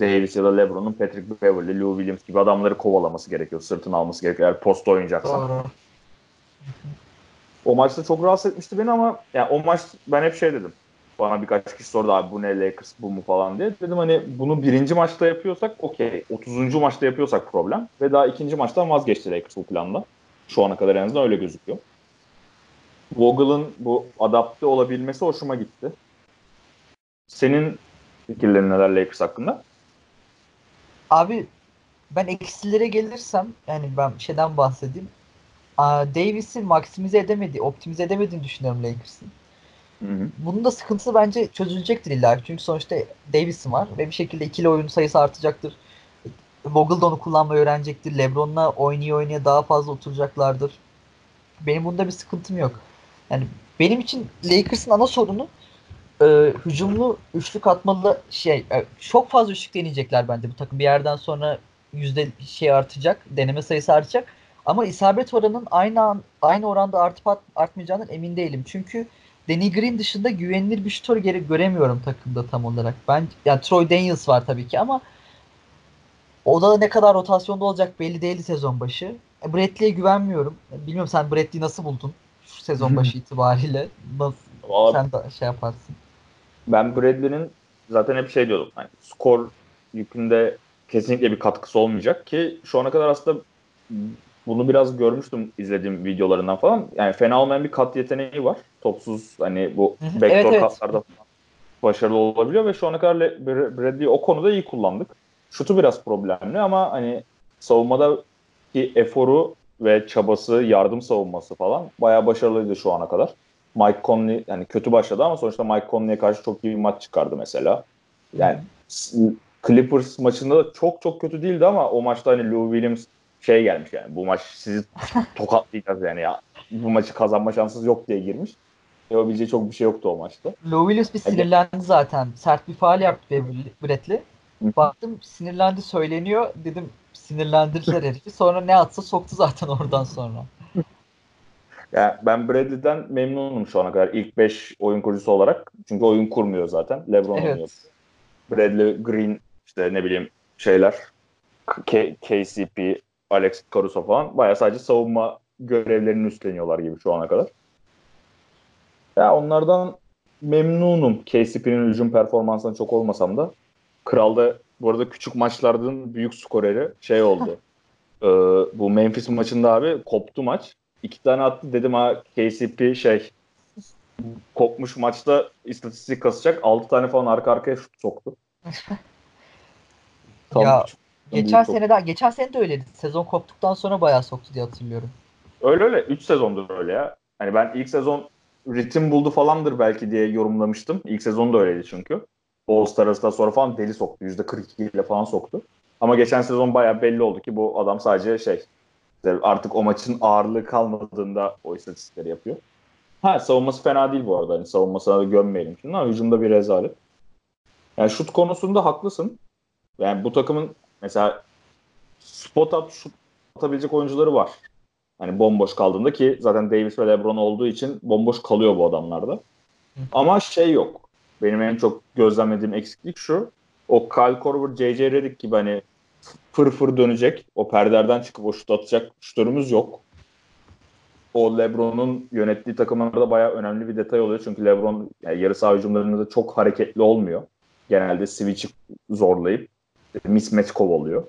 Davis ya da LeBron'un Patrick Beverly, Lou Williams gibi adamları kovalaması gerekiyor. Sırtını alması gerekiyor eğer post oynayacaksan. Doğru. O maçta çok rahatsız etmişti beni ama yani o maç ben hep şey dedim. Bana birkaç kişi sordu abi bu ne Lakers bu mu falan diye. Dedim hani bunu birinci maçta yapıyorsak okey. 30. maçta yapıyorsak problem. Ve daha ikinci maçtan vazgeçti Lakers bu planda. Şu ana kadar en azından öyle gözüküyor. Vogel'ın bu adapte olabilmesi hoşuma gitti. Senin fikirlerin neler Lakers hakkında? Abi ben eksilere gelirsem yani ben şeyden bahsedeyim. Davis'i maksimize edemedi, optimize edemediğini düşünüyorum Lakers'ın. Bunun da sıkıntısı bence çözülecektir illa. Çünkü sonuçta Davis'in var ve bir şekilde ikili oyun sayısı artacaktır. Vogel onu kullanmayı öğrenecektir. LeBron'la oynaya oynaya daha fazla oturacaklardır. Benim bunda bir sıkıntım yok. Yani benim için Lakers'ın ana sorunu e, hücumlu üçlük atmalı şey e, çok fazla üçlük deneyecekler bence bu takım bir yerden sonra yüzde şey artacak deneme sayısı artacak ama isabet oranının aynı an, aynı oranda artıp art- artmayacağından emin değilim çünkü Danny Green dışında güvenilir bir şutör geri göremiyorum takımda tam olarak ben yani Troy Daniels var tabii ki ama o da ne kadar rotasyonda olacak belli değildi sezon başı. E, Bradley'e güvenmiyorum. E, Bilmiyorum sen Bradley'i nasıl buldun şu sezon başı <laughs> itibariyle? Nasıl, Valla sen de şey yaparsın. Ben Bradley'nin zaten hep şey diyordum. Hani skor yükünde kesinlikle bir katkısı olmayacak ki şu ana kadar aslında bunu biraz görmüştüm izlediğim videolarından falan. Yani fena olmayan bir kat yeteneği var. Topsuz hani bu backdoor evet, evet. katlarda falan başarılı olabiliyor ve şu ana kadar Le- Br- Bradley'i o konuda iyi kullandık. Şutu biraz problemli ama hani savunmadaki eforu ve çabası, yardım savunması falan bayağı başarılıydı şu ana kadar. Mike Conley yani kötü başladı ama sonuçta Mike Conley'e karşı çok iyi bir maç çıkardı mesela. Yani Clippers maçında da çok çok kötü değildi ama o maçta hani Lou Williams şey gelmiş yani bu maç sizi <laughs> tokatlayacağız yani ya bu maçı kazanma şansınız yok diye girmiş. Yapabileceği çok bir şey yoktu o maçta. Lou Williams bir sinirlendi zaten. Sert bir faal yaptı Brett'li. Baktım sinirlendi söyleniyor. Dedim sinirlendirdiler <laughs> herifi. Sonra ne atsa soktu zaten <laughs> oradan sonra. Yani ben Bradley'den memnunum şu ana kadar. ilk 5 oyun kurucusu olarak. Çünkü oyun kurmuyor zaten. LeBron Evet. oynuyor. Bradley, Green, işte ne bileyim şeyler. K- KCP, Alex Caruso falan. Baya sadece savunma görevlerini üstleniyorlar gibi şu ana kadar. Ya onlardan memnunum. KCP'nin hücum performansından çok olmasam da. Kral'da bu arada küçük maçlardan büyük skoreri şey oldu. <laughs> Ee, bu Memphis maçında abi koptu maç. İki tane attı dedim ha KCP şey kopmuş maçta istatistik kasacak. Altı tane falan arka arkaya şut soktu. <laughs> Tam Ya, Geçen sene daha geçen sene de öyleydi. Sezon koptuktan sonra bayağı soktu diye hatırlıyorum. Öyle öyle. 3 sezondur öyle ya. Hani ben ilk sezon ritim buldu falandır belki diye yorumlamıştım. İlk sezon da öyleydi çünkü. All Star arasından sonra falan deli soktu. %42 ile falan soktu. Ama geçen sezon bayağı belli oldu ki bu adam sadece şey artık o maçın ağırlığı kalmadığında o istatistikleri yapıyor. Ha savunması fena değil bu arada. Hani savunmasına da gömmeyelim şimdi ama hücumda bir rezalet. Yani şut konusunda haklısın. Yani bu takımın mesela spot up şut atabilecek oyuncuları var. Hani bomboş kaldığında ki zaten Davis ve LeBron olduğu için bomboş kalıyor bu adamlarda. Ama şey yok. Benim en çok gözlemlediğim eksiklik şu. O Kyle Korver, J.J. Redick gibi hani fır fır dönecek. O perderden çıkıp o şut atacak şutörümüz yok. O LeBron'un yönettiği takımlarda bayağı önemli bir detay oluyor. Çünkü LeBron yani yarı saha hücumlarında da çok hareketli olmuyor. Genelde switch'i zorlayıp mismatch kovalıyor.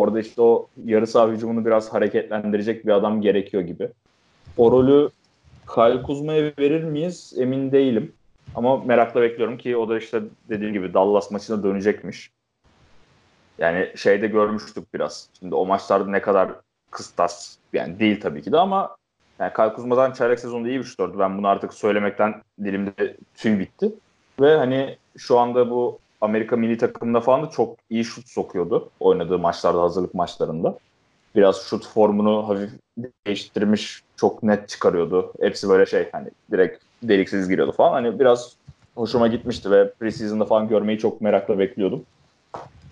Orada işte o yarı saha hücumunu biraz hareketlendirecek bir adam gerekiyor gibi. O rolü Kyle Kuzma'ya verir miyiz emin değilim. Ama merakla bekliyorum ki o da işte dediğim gibi Dallas maçına dönecekmiş. Yani şeyde görmüştük biraz. Şimdi o maçlarda ne kadar kıstas yani değil tabii ki de ama yani Kyle Kuzma'dan çeyrek sezonda iyi bir şutördü. Ben bunu artık söylemekten dilimde tüy bitti. Ve hani şu anda bu Amerika milli takımında falan da çok iyi şut sokuyordu oynadığı maçlarda, hazırlık maçlarında. Biraz şut formunu hafif değiştirmiş, çok net çıkarıyordu. Hepsi böyle şey hani direkt deliksiz giriyordu falan. Hani biraz hoşuma gitmişti ve preseason'da falan görmeyi çok merakla bekliyordum.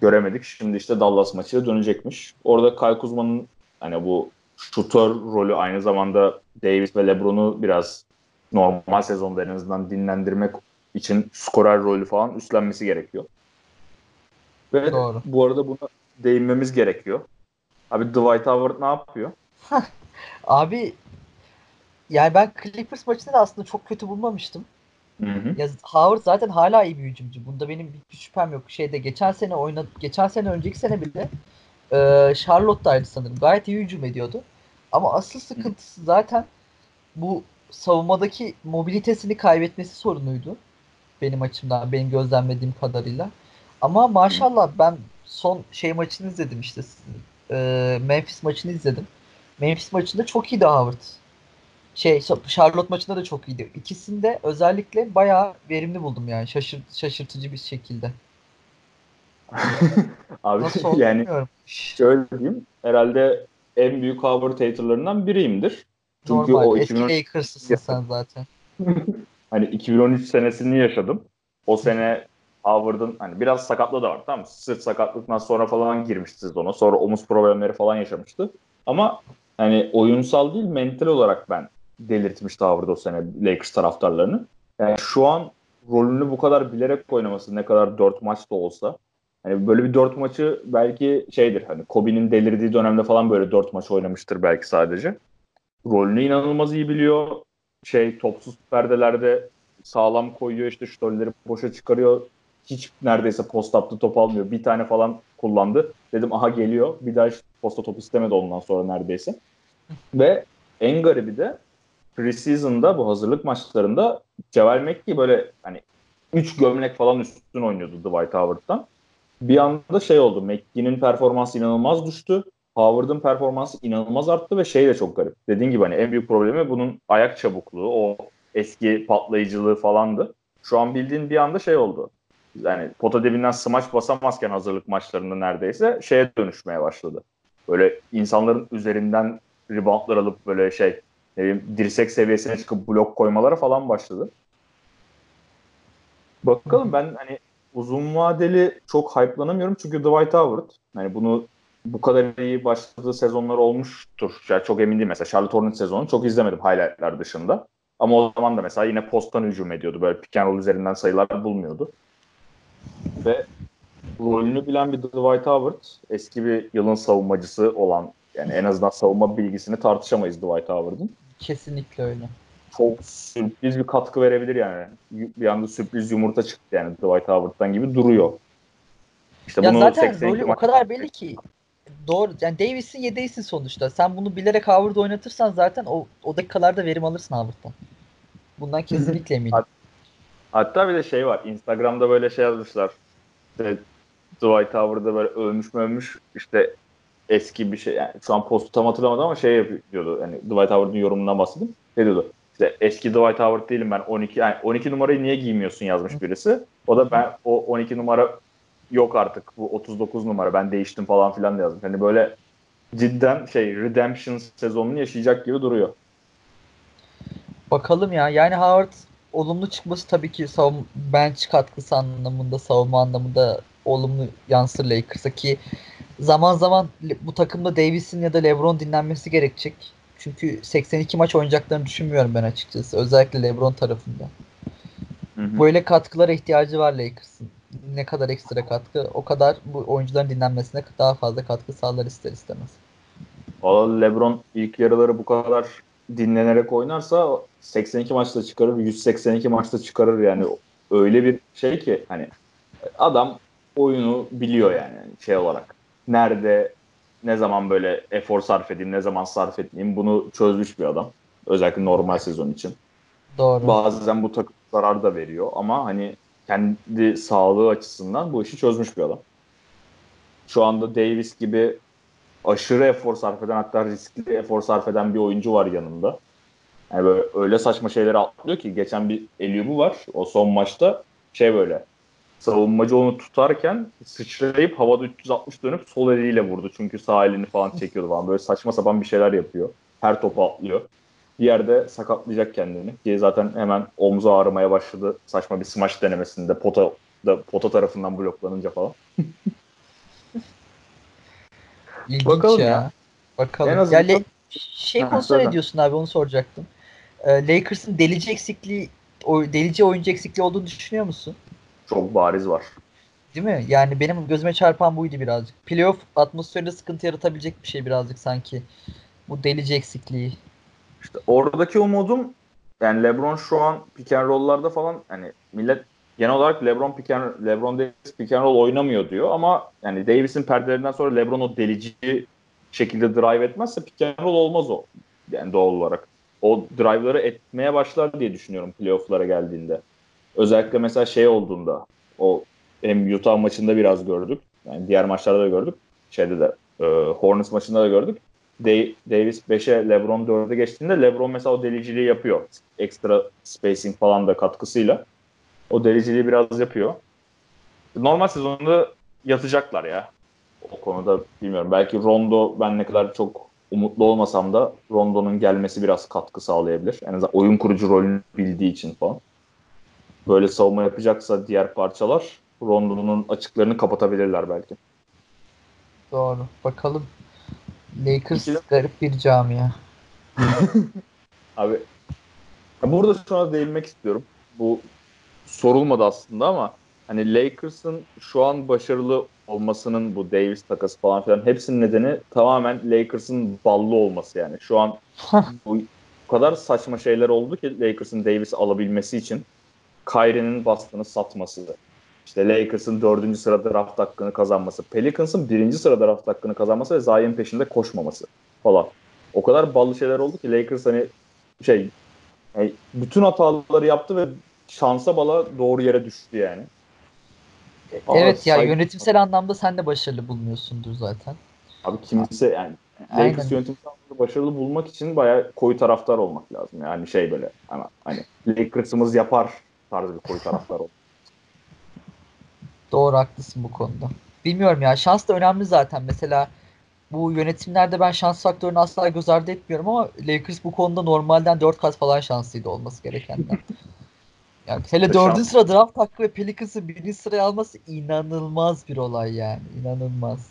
Göremedik. Şimdi işte Dallas maçıyla dönecekmiş. Orada Kyle Kuzma'nın hani bu şutör rolü aynı zamanda Davis ve LeBron'u biraz normal sezonda dinlendirmek için skorer rolü falan üstlenmesi gerekiyor. Ve Doğru. bu arada buna değinmemiz gerekiyor. Abi Dwight Howard ne yapıyor? Abi yani ben Clippers maçında da aslında çok kötü bulmamıştım. Hı hı. Ya Howard zaten hala iyi bir hücumcu. Bunda benim bir şüphem yok. Şeyde geçen sene oynadı, geçen sene önceki sene bile e, Charlotte'daydı sanırım. Gayet iyi hücum ediyordu. Ama asıl sıkıntısı zaten bu savunmadaki mobilitesini kaybetmesi sorunuydu. Benim açımdan, benim gözlemlediğim kadarıyla. Ama maşallah ben son şey maçını izledim işte. E, Memphis maçını izledim. Memphis maçında çok iyiydi Howard. Şey Charlotte maçında da çok iyiydi. İkisinde özellikle bayağı verimli buldum yani. Şaşır, şaşırtıcı bir şekilde. <laughs> Abi Nasıl oldu yani bilmiyorum. şöyle diyeyim. Herhalde en büyük Howard haterlarından biriyimdir. Çünkü Normal. o Eski 2013 Lakers'ısın sen zaten. <laughs> hani 2013 senesini yaşadım. O sene Howard'ın hani biraz sakatlığı da var tamam mı? Sırt sakatlıktan sonra falan girmişti sezona. Sonra omuz problemleri falan yaşamıştı. Ama hani oyunsal değil mental olarak ben delirtmişti Howard o sene Lakers taraftarlarını. Yani şu an rolünü bu kadar bilerek oynaması ne kadar 4 maç da olsa hani böyle bir 4 maçı belki şeydir hani Kobe'nin delirdiği dönemde falan böyle 4 maç oynamıştır belki sadece. Rolünü inanılmaz iyi biliyor. Şey topsuz perdelerde sağlam koyuyor işte şutörleri boşa çıkarıyor. Hiç neredeyse post up'ta top almıyor. Bir tane falan kullandı. Dedim aha geliyor. Bir daha hiç posta top istemedi ondan sonra neredeyse. Ve en garibi de preseason'da bu hazırlık maçlarında Ceval McGee böyle hani 3 gömlek falan üstün oynuyordu Dwight Howard'dan. Bir anda şey oldu. McGee'nin performansı inanılmaz düştü. Howard'ın performansı inanılmaz arttı ve şey de çok garip. Dediğin gibi hani en büyük problemi bunun ayak çabukluğu. O eski patlayıcılığı falandı. Şu an bildiğin bir anda şey oldu. Yani pota dibinden smaç basamazken hazırlık maçlarında neredeyse şeye dönüşmeye başladı. Böyle insanların üzerinden reboundlar alıp böyle şey ne bileyim, dirsek seviyesine çıkıp blok koymalara falan başladı. Bakalım ben hani uzun vadeli çok hype'lanamıyorum çünkü Dwight Howard hani bunu bu kadar iyi başladığı sezonlar olmuştur. Yani çok emin değilim mesela Charlotte Hornets sezonu çok izlemedim highlightlar dışında. Ama o zaman da mesela yine posttan hücum ediyordu. Böyle pick and roll üzerinden sayılar bulmuyordu. Ve rolünü bilen bir Dwight Howard eski bir yılın savunmacısı olan yani en azından savunma bilgisini tartışamayız Dwight Howard'ın. Kesinlikle öyle. Çok sürpriz bir katkı verebilir yani. Bir anda sürpriz yumurta çıktı yani Dwight Howard'dan gibi duruyor. İşte ya bunu zaten rolü o kadar belli ki doğru. Yani Davis'in yedeğisin sonuçta. Sen bunu bilerek Howard oynatırsan zaten o, o dakikalarda verim alırsın Howard'dan. Bundan kesinlikle eminim. Hatta bir de şey var. Instagram'da böyle şey yazmışlar. İşte Dwight Howard'da böyle ölmüş mü ölmüş işte eski bir şey. Yani şu an postu tam hatırlamadım ama şey yapıyordu. Yani Dwight Howard'ın yorumundan bahsedeyim. Ne diyordu? İşte eski Dwight Howard değilim ben 12 yani 12 numarayı niye giymiyorsun yazmış birisi. O da ben o 12 numara yok artık bu 39 numara ben değiştim falan filan da yazmış. Hani böyle cidden şey redemption sezonunu yaşayacak gibi duruyor. Bakalım ya. Yani Howard olumlu çıkması tabii ki savun bench katkısı anlamında, savunma anlamında olumlu yansır Lakers'a ki zaman zaman bu takımda Davis'in ya da LeBron dinlenmesi gerekecek. Çünkü 82 maç oynayacaklarını düşünmüyorum ben açıkçası. Özellikle LeBron tarafında. Hı hı. Böyle katkılara ihtiyacı var Lakers'ın. Ne kadar ekstra katkı o kadar bu oyuncuların dinlenmesine daha fazla katkı sağlar ister istemez. Valla LeBron ilk yarıları bu kadar dinlenerek oynarsa 82 maçta çıkarır, 182 maçta çıkarır yani. Öyle bir şey ki hani adam oyunu biliyor yani şey olarak. Nerede ne zaman böyle efor sarf edeyim, ne zaman sarf etmeyeyim bunu çözmüş bir adam. Özellikle normal sezon için. Doğru. Bazen bu takım zarar da veriyor ama hani kendi sağlığı açısından bu işi çözmüş bir adam. Şu anda Davis gibi aşırı efor sarf eden hatta riskli efor sarf eden bir oyuncu var yanında. Yani böyle öyle saçma şeyleri atlıyor ki geçen bir Eliub'u var o son maçta şey böyle savunmacı onu tutarken sıçrayıp havada 360 dönüp sol eliyle vurdu. Çünkü sağ elini falan çekiyordu falan. Böyle saçma sapan bir şeyler yapıyor. Her topu atlıyor. Bir yerde sakatlayacak kendini. Ki zaten hemen omzu ağrımaya başladı. Saçma bir smash denemesinde pota da pota tarafından bloklanınca falan. <laughs> İlginç Bakalım ya. ya. Bakalım. En azından... Ya, şey konusunda ne diyorsun abi onu soracaktım. Ee, Lakers'ın delici eksikliği o, delici oyuncu eksikliği olduğunu düşünüyor musun? Çok bariz var. Değil mi? Yani benim gözüme çarpan buydu birazcık. Playoff atmosferinde sıkıntı yaratabilecek bir şey birazcık sanki. Bu delici eksikliği. İşte oradaki umudum yani LeBron şu an pick and falan hani millet genel olarak LeBron pick LeBron Davis pick and roll oynamıyor diyor ama yani Davis'in perdelerinden sonra LeBron o delici şekilde drive etmezse pick and roll olmaz o. Yani doğal olarak. O drive'ları etmeye başlar diye düşünüyorum playoff'lara geldiğinde. Özellikle mesela şey olduğunda o hem Utah maçında biraz gördük. Yani diğer maçlarda da gördük. Şeyde de e, Hornets maçında da gördük. Davis 5'e LeBron 4'e geçtiğinde LeBron mesela o deliciliği yapıyor. Ekstra spacing falan da katkısıyla. O deliciliği biraz yapıyor. Normal sezonda yatacaklar ya. O konuda bilmiyorum. Belki Rondo ben ne kadar çok umutlu olmasam da Rondo'nun gelmesi biraz katkı sağlayabilir. En azından oyun kurucu rolünü bildiği için falan böyle savunma yapacaksa diğer parçalar Rondo'nun açıklarını kapatabilirler belki. Doğru. Bakalım. Lakers İkili... garip bir camia. Abi burada şu an değinmek istiyorum. Bu sorulmadı aslında ama hani Lakers'ın şu an başarılı olmasının bu Davis takası falan filan hepsinin nedeni tamamen Lakers'ın ballı olması yani. Şu an <laughs> bu kadar saçma şeyler oldu ki Lakers'ın Davis alabilmesi için Kyrie'nin bastığını satması, işte Lakers'ın dördüncü sırada draft hakkını kazanması, Pelicans'ın birinci sırada draft hakkını kazanması ve Zion'ın peşinde koşmaması falan. O kadar ballı şeyler oldu ki Lakers hani şey yani bütün hataları yaptı ve şansa bala doğru yere düştü yani. Evet Aa, ya say- yönetimsel anlamda sen de başarılı bulmuyorsundur zaten. Abi kimse yani Aynen. Lakers yönetim tarzını başarılı bulmak için bayağı koyu taraftar olmak lazım. Yani şey böyle hani, hani Lakers'ımız yapar tarzı bir koyu taraftar olmak. Doğru haklısın bu konuda. Bilmiyorum ya şans da önemli zaten. Mesela bu yönetimlerde ben şans faktörünü asla göz ardı etmiyorum ama Lakers bu konuda normalden 4 kat falan şanslıydı olması gerekenden. <laughs> Yani hele İşte dördüncü şans- sıra draft hakkı ve Pelicans'ı birinci sıraya alması inanılmaz bir olay yani. İnanılmaz.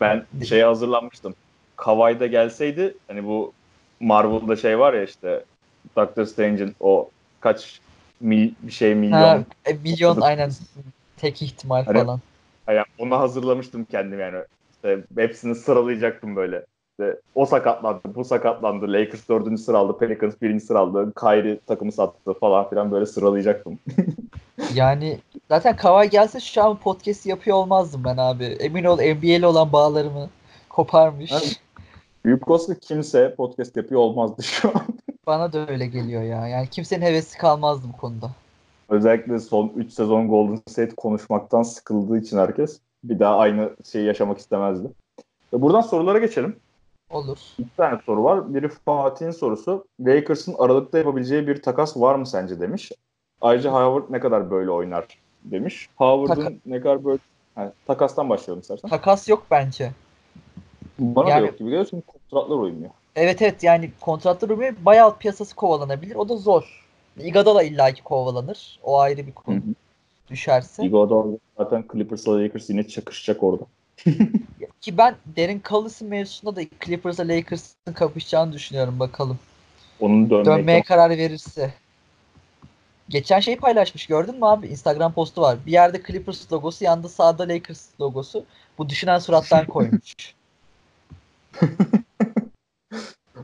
Ben şeye hazırlanmıştım. Kawhi da gelseydi hani bu Marvel'da şey var ya işte Doctor Strange'in o kaç mil, bir şey milyon Ha, e, milyon aynen tek ihtimal Hani- falan. Yani onu hazırlamıştım kendim yani. İşte hepsini sıralayacaktım böyle. İşte o sakatlandı, bu sakatlandı. Lakers dördüncü sıra aldı, Pelicans birinci sıra aldı. Kyrie takımı sattı falan filan böyle sıralayacaktım. <laughs> Yani zaten Kawhi gelse şu an podcast yapıyor olmazdım ben abi. Emin ol NBA'li olan bağlarımı koparmış. Ha. Büyük Koska kimse podcast yapıyor olmazdı şu an. Bana da öyle geliyor ya. Yani kimsenin hevesi kalmazdı bu konuda. Özellikle son 3 sezon Golden State konuşmaktan sıkıldığı için herkes bir daha aynı şeyi yaşamak istemezdi. Ve buradan sorulara geçelim. Olur. İki tane soru var. Biri Fatih'in sorusu. Lakers'ın aralıkta yapabileceği bir takas var mı sence demiş. Ayrıca Howard ne kadar böyle oynar demiş. Howard'ın Taka- ne kadar böyle... Ha, takastan başlayalım istersen. Takas yok bence. Bana Yani- da yok gibi geliyor çünkü kontratlar uymuyor. Evet evet yani kontratlar uymuyor. Buyout piyasası kovalanabilir. O da zor. Iguodala illaki kovalanır. O ayrı bir konu. Hı hı. Düşerse. Iguodala zaten Clippers'la Lakers yine çakışacak orada. <laughs> Ki ben Derin Collins'in mevzusunda da Clippers'la Lakers'ın kapışacağını düşünüyorum bakalım. Onun dönmeye, Dönmeye karar verirse. Geçen şey paylaşmış gördün mü abi? Instagram postu var. Bir yerde Clippers logosu yanında sağda Lakers logosu. Bu düşünen surattan koymuş. <laughs>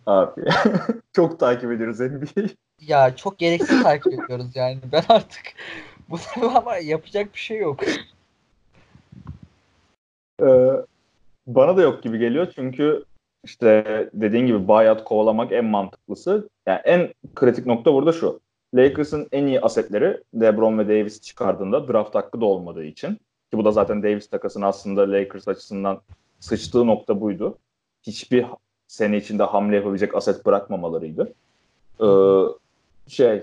Abi. <laughs> Çok takip ediyoruz NBA'yi. Ya çok gereksiz takip ediyoruz yani. Ben artık bu ama yapacak bir şey yok. Ee, bana da yok gibi geliyor çünkü işte dediğin gibi buyout kovalamak en mantıklısı. Yani en kritik nokta burada şu. Lakers'ın en iyi asetleri LeBron ve Davis çıkardığında draft hakkı da olmadığı için ki bu da zaten Davis takasının aslında Lakers açısından sıçtığı nokta buydu. Hiçbir sene içinde hamle yapabilecek aset bırakmamalarıydı. Ee, şey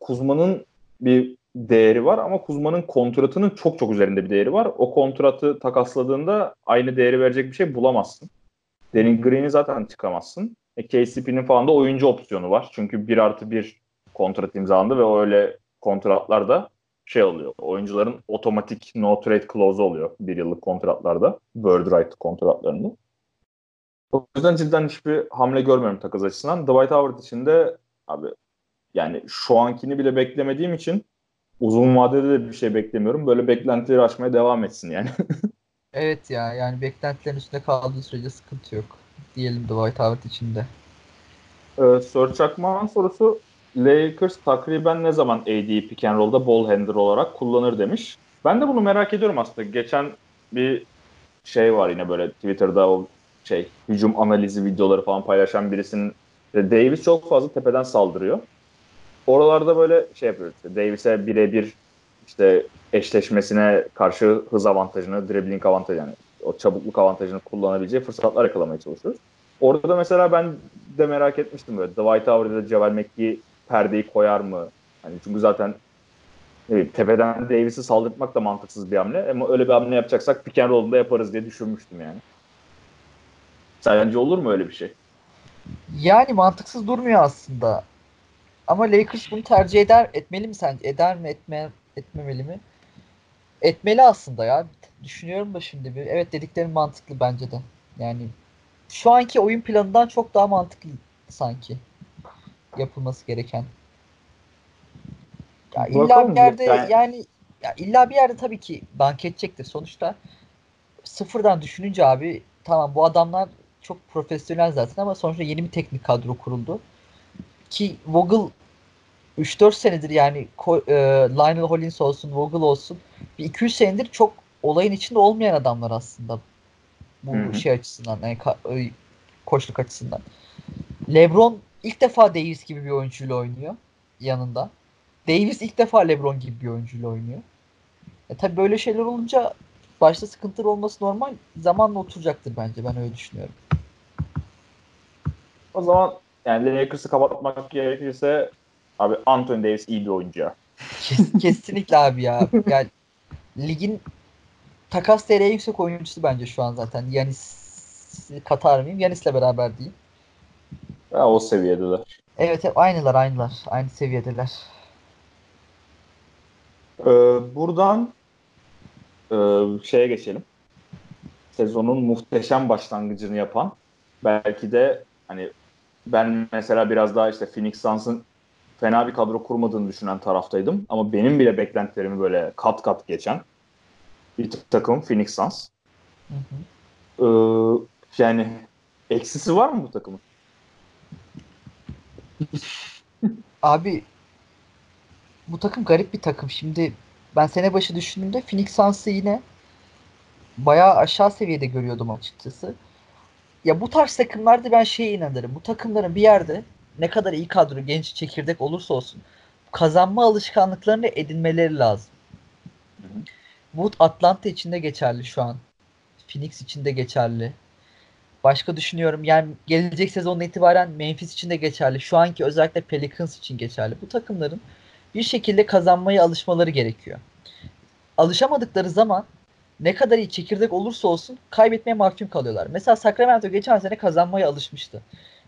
Kuzma'nın bir değeri var ama Kuzma'nın kontratının çok çok üzerinde bir değeri var. O kontratı takasladığında aynı değeri verecek bir şey bulamazsın. Danny Green'i zaten çıkamazsın. E, KCP'nin falan da oyuncu opsiyonu var. Çünkü 1 artı 1 kontrat imzalandı ve öyle kontratlarda şey oluyor. Oyuncuların otomatik no trade clause oluyor bir yıllık kontratlarda. Bird right kontratlarında. O yüzden cidden hiçbir hamle görmüyorum takas açısından. Dwight Howard için de abi yani şu ankini bile beklemediğim için uzun vadede de bir şey beklemiyorum. Böyle beklentileri aşmaya devam etsin yani. <laughs> Evet ya yani beklentilerin üstünde kaldığı sürece sıkıntı yok. Diyelim Dwight Howard için de. ee, Sör Çakmağ'ın sorusu Lakers takriben ne zaman AD pick and roll'da ball handler olarak kullanır demiş. Ben de bunu merak ediyorum aslında. Geçen bir şey var yine böyle Twitter'da o şey hücum analizi videoları falan paylaşan birisinin Davis çok fazla tepeden saldırıyor. Oralarda böyle şey yapıyoruz. İşte Davis'e birebir işte eşleşmesine karşı hız avantajını, dribbling avantajını yani o çabukluk avantajını kullanabileceği fırsatlar yakalamaya çalışıyoruz. Orada da mesela ben de merak etmiştim böyle Dwight Howard ya Javel McGee perdeyi koyar mı? Hani çünkü zaten ne bileyim, tepeden Davis'i saldırtmak da mantıksız bir hamle. Ama öyle bir hamle yapacaksak pick and roll'da yaparız diye düşünmüştüm yani. Sence olur mu öyle bir şey? Yani mantıksız durmuyor aslında. Ama Lakers bunu tercih eder etmeli mi sence? Eder mi etme etmemeli mi? Etmeli aslında ya. Düşünüyorum da şimdi bir. Evet dediklerin mantıklı bence de. Yani şu anki oyun planından çok daha mantıklı sanki yapılması gereken. Ya illa bir yerde yani- yani ya illa bir yerde tabii ki bank edecektir. Sonuçta sıfırdan düşününce abi tamam bu adamlar çok profesyonel zaten ama sonuçta yeni bir teknik kadro kuruldu. Ki Vogel 3-4 senedir yani e, Lionel Hollins olsun, Vogel olsun bir 2-3 senedir çok olayın içinde olmayan adamlar aslında. Bu Hı hı. şey açısından, yani ka- e, koçluk açısından. LeBron ilk defa Davis gibi bir oyuncuyla oynuyor yanında. Davis ilk defa LeBron gibi bir oyuncuyla oynuyor. E tabi böyle şeyler olunca başta sıkıntılı olması normal. Zamanla oturacaktır bence. Ben öyle düşünüyorum. O zaman yani Lakers'ı kapatmak gerekirse abi Anthony Davis iyi bir oyuncu ya. <laughs> Kesinlikle abi ya. Yani ligin takas değeri yüksek oyuncusu bence şu an zaten. Yanis Katar mıyım? Yanis'le beraber diyeyim. Ya o seviyedeler. Evet hep aynılar aynılar. Aynı seviyedeler. Ee, buradan e, şeye geçelim. Sezonun muhteşem başlangıcını yapan belki de hani ben mesela biraz daha işte Phoenix Suns'ın fena bir kadro kurmadığını düşünen taraftaydım. Ama benim bile beklentilerimi böyle kat kat geçen bir takım Phoenix Suns. Hı hı. Ee, yani eksisi var mı bu takımın? <laughs> Abi bu takım garip bir takım. Şimdi ben sene başı düşündüğümde Phoenix Suns'ı yine bayağı aşağı seviyede görüyordum açıkçası. Ya bu tarz takımlarda ben şeye inanırım. Bu takımların bir yerde ne kadar iyi kadro, genç çekirdek olursa olsun kazanma alışkanlıklarını edinmeleri lazım. Bu Atlanta için de geçerli şu an. Phoenix için de geçerli. Başka düşünüyorum yani gelecek sezondan itibaren Memphis için de geçerli. Şu anki özellikle Pelicans için geçerli. Bu takımların bir şekilde kazanmaya alışmaları gerekiyor. Alışamadıkları zaman ne kadar iyi çekirdek olursa olsun kaybetmeye mahkum kalıyorlar. Mesela Sacramento geçen sene kazanmaya alışmıştı.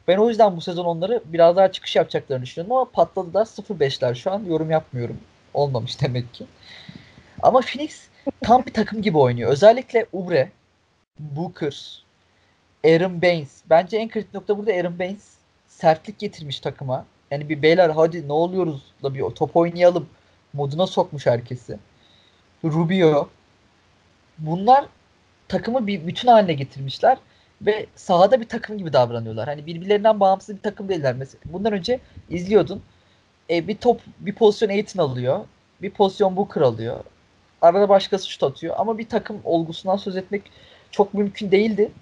Ben o yüzden bu sezon onları biraz daha çıkış yapacaklarını düşünüyorum ama patladılar 0-5'ler şu an yorum yapmıyorum. Olmamış <laughs> demek ki. Ama Phoenix tam bir takım gibi oynuyor. Özellikle Ubre, Booker, Aaron Baines. Bence en kritik nokta burada Aaron Baines. Sertlik getirmiş takıma. Yani bir beyler hadi ne oluyoruz da bir top oynayalım moduna sokmuş herkesi. Rubio. Bunlar takımı bir bütün haline getirmişler ve sahada bir takım gibi davranıyorlar. Hani birbirlerinden bağımsız bir takım değiller. Mesela bundan önce izliyordun. E, bir top bir pozisyon Aiton alıyor. Bir pozisyon Booker alıyor. Arada başkası şut atıyor. Ama bir takım olgusundan söz etmek çok mümkün değildi.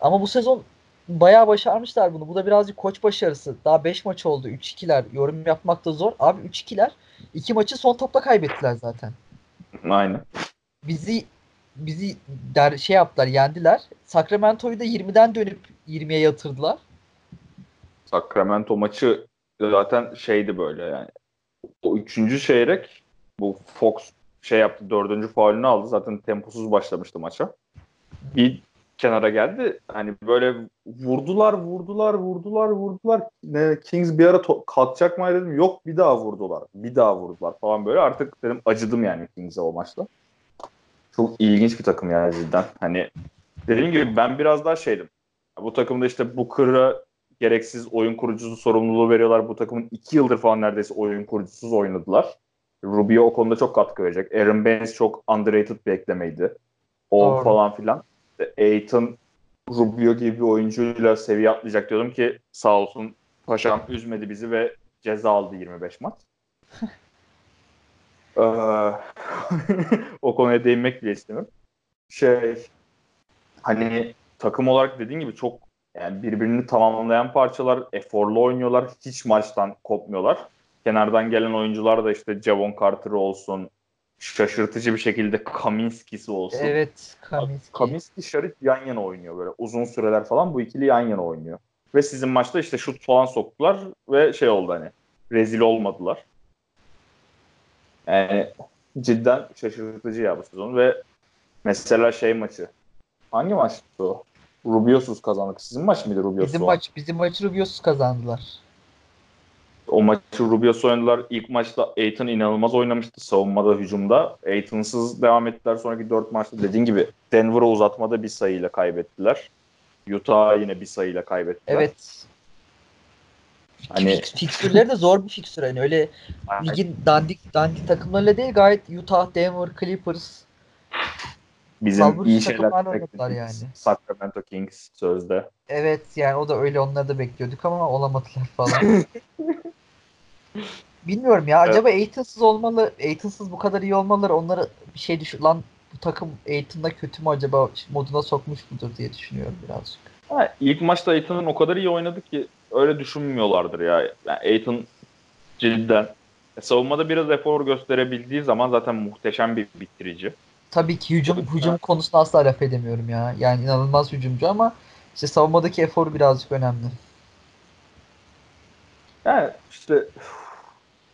Ama bu sezon bayağı başarmışlar bunu. Bu da birazcık koç başarısı. Daha 5 maç oldu. 3-2'ler. Yorum yapmak da zor. Abi 3-2'ler. 2 maçı son topla kaybettiler zaten. Aynen. Bizi bizi der, şey yaptılar, yendiler. Sacramento'yu da 20'den dönüp 20'ye yatırdılar. Sacramento maçı zaten şeydi böyle yani. O üçüncü çeyrek bu Fox şey yaptı dördüncü faulünü aldı. Zaten temposuz başlamıştı maça. Bir kenara geldi. Hani böyle vurdular, vurdular, vurdular, vurdular. Ne, Kings bir ara to- kalkacak mı dedim. Yok bir daha vurdular. Bir daha vurdular falan böyle. Artık dedim acıdım yani Kings'e o maçta. Çok ilginç bir takım yani cidden. Hani dediğim gibi ben biraz daha şeydim. Bu takımda işte Booker'a gereksiz oyun kurucusu sorumluluğu veriyorlar. Bu takımın iki yıldır falan neredeyse oyun kurucusuz oynadılar. Rubio o konuda çok katkı verecek. Aaron Baines çok underrated bir eklemeydi. O Doğru. falan filan. İşte Aiton Rubio gibi bir oyuncuyla seviye atlayacak diyordum ki sağ olsun paşam üzmedi bizi ve ceza aldı 25 maç. <laughs> <laughs> O konuya değinmek bile istemiyorum. Şey hani takım olarak dediğin gibi çok yani birbirini tamamlayan parçalar, eforlu oynuyorlar. Hiç maçtan kopmuyorlar. Kenardan gelen oyuncular da işte Javon Carter olsun, şaşırtıcı bir şekilde Kaminski'si olsun. Evet, Kaminski. Kaminski Şarif yan yana oynuyor böyle. Uzun süreler falan bu ikili yan yana oynuyor. Ve sizin maçta işte şut falan soktular ve şey oldu hani rezil olmadılar. Yani cidden şaşırtıcı ya bu sezon ve mesela şey maçı hangi maçtı o? Rubiosuz kazandık. Sizin maç mıydı Rubiosuz? Bizim maç bizim maçı Rubiosuz kazandılar. O maçı Rubios oynadılar. İlk maçta Aiton inanılmaz oynamıştı savunmada, hücumda. Aiton'sız devam ettiler. Sonraki dört maçta dediğin gibi Denver'a uzatmada bir sayıyla kaybettiler. Utah yine bir sayıyla kaybettiler. Evet. Hani Fik- Fikstürleri de zor bir fikstür. Yani öyle ligin dandik dandik takımlarıyla değil gayet Utah, Denver, Clippers. bizim Kalbur iyi şeyler beklediğimiz yani. Sacramento Kings sözde. Evet yani o da öyle onları da bekliyorduk ama olamadılar falan. <laughs> Bilmiyorum ya acaba Aiton'sız olmalı, Aiton'sız bu kadar iyi olmaları onları bir şey düşün lan bu takım Aiton'da kötü mü acaba moduna sokmuş mudur diye düşünüyorum birazcık. Ha, ilk maçta Aiton'un o kadar iyi oynadı ki öyle düşünmüyorlardır ya. Yani Aiton cidden e, savunmada biraz efor gösterebildiği zaman zaten muhteşem bir bitirici. tabii ki hücum hücum konusunda asla laf edemiyorum ya. Yani inanılmaz hücumcu ama işte savunmadaki eforu birazcık önemli. Yani işte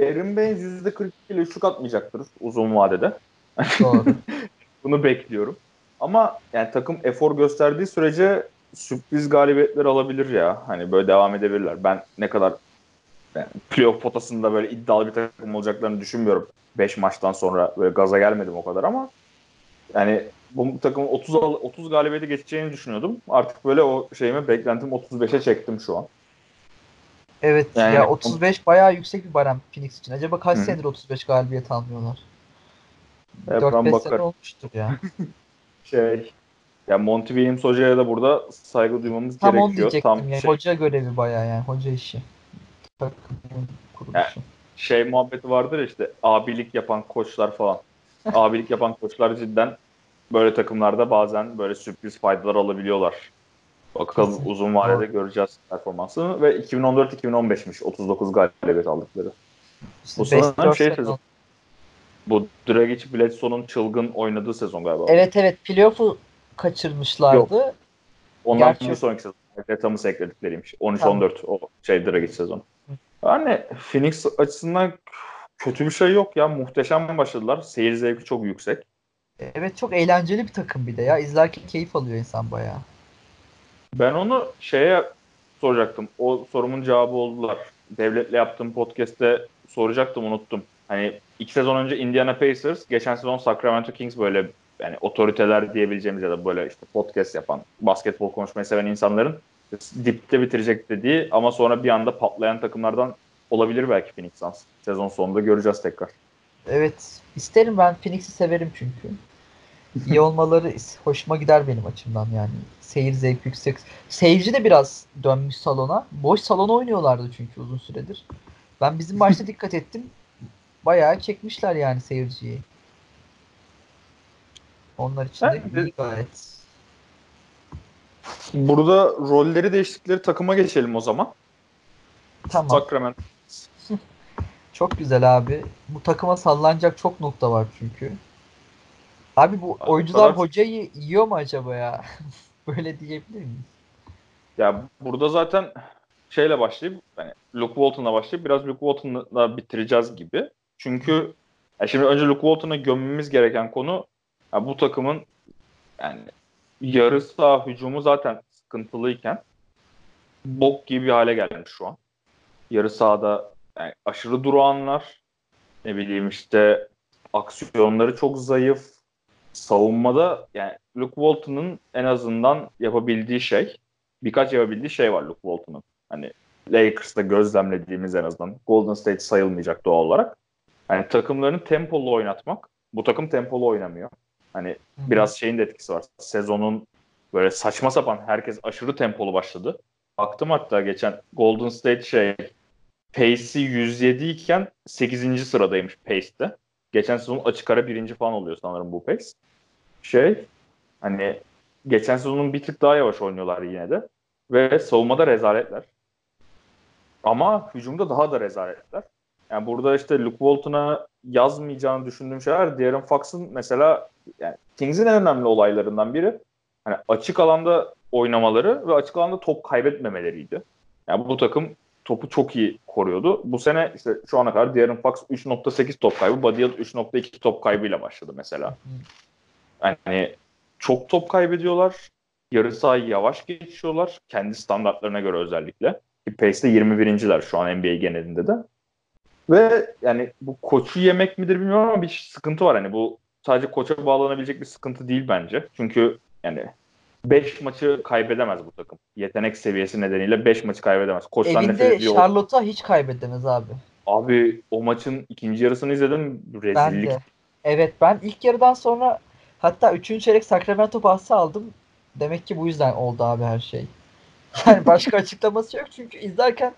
Aaron Baines %42 ile üçlük atmayacaktır uzun vadede. Doğru. <laughs> Bunu bekliyorum. Ama yani takım efor gösterdiği sürece sürpriz galibiyetler alabilir ya. Hani böyle devam edebilirler. Ben ne kadar yani playoff potasında böyle iddialı bir takım olacaklarını düşünmüyorum. 5 maçtan sonra böyle gaza gelmedim o kadar ama yani bu takımın 30 al- 30 galibiyeti geçeceğini düşünüyordum. Artık böyle o şeyimi beklentim 35'e çektim şu an. Evet Yani- ya 35 bayağı yüksek bir barem Phoenix için. Acaba kaç Hı. senedir 35 galibiyet almıyorlar? Evet, 4-5 ben sene olmuştur ya. <laughs> Şey ya Monty Williams hocaya da burada saygı duymamız Tam gerekiyor. Tam ya. şey, Hoca görevi bayağı yani. Hoca işi. Takımın kuruluşu. şey muhabbeti vardır işte abilik yapan koçlar falan. <laughs> abilik yapan koçlar cidden böyle takımlarda bazen böyle sürpriz faydalar alabiliyorlar. Bakalım Kesin. uzun vadede Doğru. göreceğiz performansını ve 2014-2015'miş 39 galibiyet aldıkları. İşte bu sanırım şey sezon. oldu. Bu Dragic Bledsoe'nun çılgın oynadığı sezon galiba. Evet evet playoff'u kaçırmışlardı. Ondan Gerçi- sonraki sezon. Thomas ekledikleriymiş. 13-14 Tamam. o şey Dragic sezonu. Yani Phoenix açısından kötü bir şey yok ya. Muhteşem başladılar. Seyir zevki çok yüksek. Evet çok eğlenceli bir takım bir de ya. İzlerken keyif alıyor insan bayağı. Ben onu şeye soracaktım. O sorumun cevabı oldular. Devletle yaptığım podcast'te soracaktım unuttum. Hani iki sezon önce Indiana Pacers, geçen sezon Sacramento Kings böyle yani otoriteler diyebileceğimiz ya da böyle işte podcast yapan, basketbol konuşmayı seven insanların dipte bitirecek dediği ama sonra bir anda patlayan takımlardan olabilir belki Phoenix Suns. Sezon sonunda göreceğiz tekrar. Evet. isterim ben Phoenix'i severim çünkü. İyi <laughs> olmaları hoşuma gider benim açımdan yani. Seyir zevki yüksek. Seyirci de biraz dönmüş salona. Boş salona oynuyorlardı çünkü uzun süredir. Ben bizim maçta <laughs> dikkat ettim. Bayağı çekmişler yani seyirciyi. Onlar için de Evet. iyi gayet. Burada rolleri değiştikleri takıma geçelim o zaman. Tamam. Sacramento. <laughs> Çok güzel abi. Bu takıma sallanacak çok nokta var çünkü. Abi bu Abi, oyuncular kadar- hocayı yiyor mu acaba ya? <laughs> Böyle diyebilir miyiz? Ya burada zaten şeyle başlayıp yani Luke Walton'la başlayıp biraz Luke Walton'la bitireceğiz gibi. Çünkü ya şimdi önce Luke Walton'a gömmemiz gereken konu ya bu takımın yani yarı saha hücumu zaten sıkıntılıyken bok gibi bir hale gelmiş şu an. Yarı sahada yani aşırı durağanlar ne bileyim işte aksiyonları çok zayıf. Savunmada yani Luke Walton'ın en azından yapabildiği şey birkaç yapabildiği şey var Luke Walton'un. Hani Lakers'ta gözlemlediğimiz en azından. Golden State sayılmayacak doğal olarak. Hani takımlarını tempolu oynatmak. Bu takım tempolu oynamıyor. Hani biraz şeyin de etkisi var. Sezonun böyle saçma sapan herkes aşırı tempolu başladı. Baktım hatta geçen Golden State şey Pace'i 107 iken 8. sıradaymış Pace'te. Geçen sezon açık ara birinci falan oluyor sanırım bu Pace. Şey hani geçen sezonun bir tık daha yavaş oynuyorlar yine de. Ve savunmada rezaletler. Ama hücumda daha da rezaletler. Yani burada işte Luke Walton'a yazmayacağını düşündüğüm şeyler De'Aaron Fox'ın mesela yani Kings'in en önemli olaylarından biri hani açık alanda oynamaları ve açık alanda top kaybetmemeleriydi. Yani bu takım topu çok iyi koruyordu. Bu sene işte şu ana kadar De'Aaron Fox 3.8 top kaybı, Buddy Hield 3.2 top kaybıyla başladı mesela. Yani çok top kaybediyorlar. Yarı sahayı yavaş geçiyorlar. Kendi standartlarına göre özellikle. Pace'de 21.ler şu an NBA genelinde de. Ve yani bu koçu yemek midir bilmiyorum ama bir sıkıntı var. Hani bu sadece koça bağlanabilecek bir sıkıntı değil bence. Çünkü yani 5 maçı kaybedemez bu takım. Yetenek seviyesi nedeniyle 5 maçı kaybedemez. Koçtan nefret Evinde ediyor. Charlotte'a hiç kaybedemez abi. Abi o maçın ikinci yarısını izledim. Ben Rezillik. de. Evet ben ilk yarıdan sonra hatta 3. çeyrek Sacramento bahsi aldım. Demek ki bu yüzden oldu abi her şey. Yani başka <laughs> açıklaması yok çünkü izlerken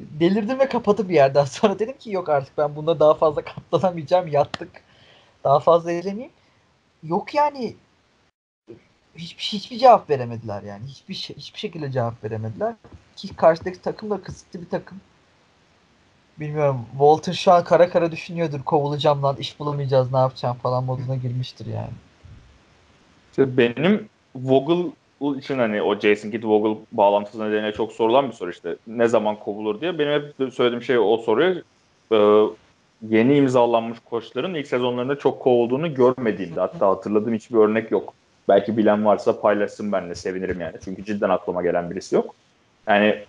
delirdim ve kapadı bir yerden <laughs> sonra dedim ki yok artık ben bunda daha fazla katlanamayacağım yattık. Daha fazla izlemeyeyim. Yok yani hiçbir hiçbir cevap veremediler yani. Hiçbir şey- hiçbir şekilde cevap veremediler. Ki karşıdaki takım da kısıtlı bir takım. Bilmiyorum. Walter şu an kara kara düşünüyordur. Kovulacağım lan, iş bulamayacağız, ne yapacağım falan moduna girmiştir yani. İşte benim Vogel için hani o Jason Kidd Vogel bağlantısı nedeniyle çok sorulan bir soru işte. Ne zaman kovulur diye. Benim hep söylediğim şey o soruyu e, yeni imzalanmış koçların ilk sezonlarında çok kovulduğunu görmediğimde hatta hatırladığım hiçbir örnek yok. Belki bilen varsa paylaşsın benimle sevinirim yani. Çünkü cidden aklıma gelen birisi yok. Yani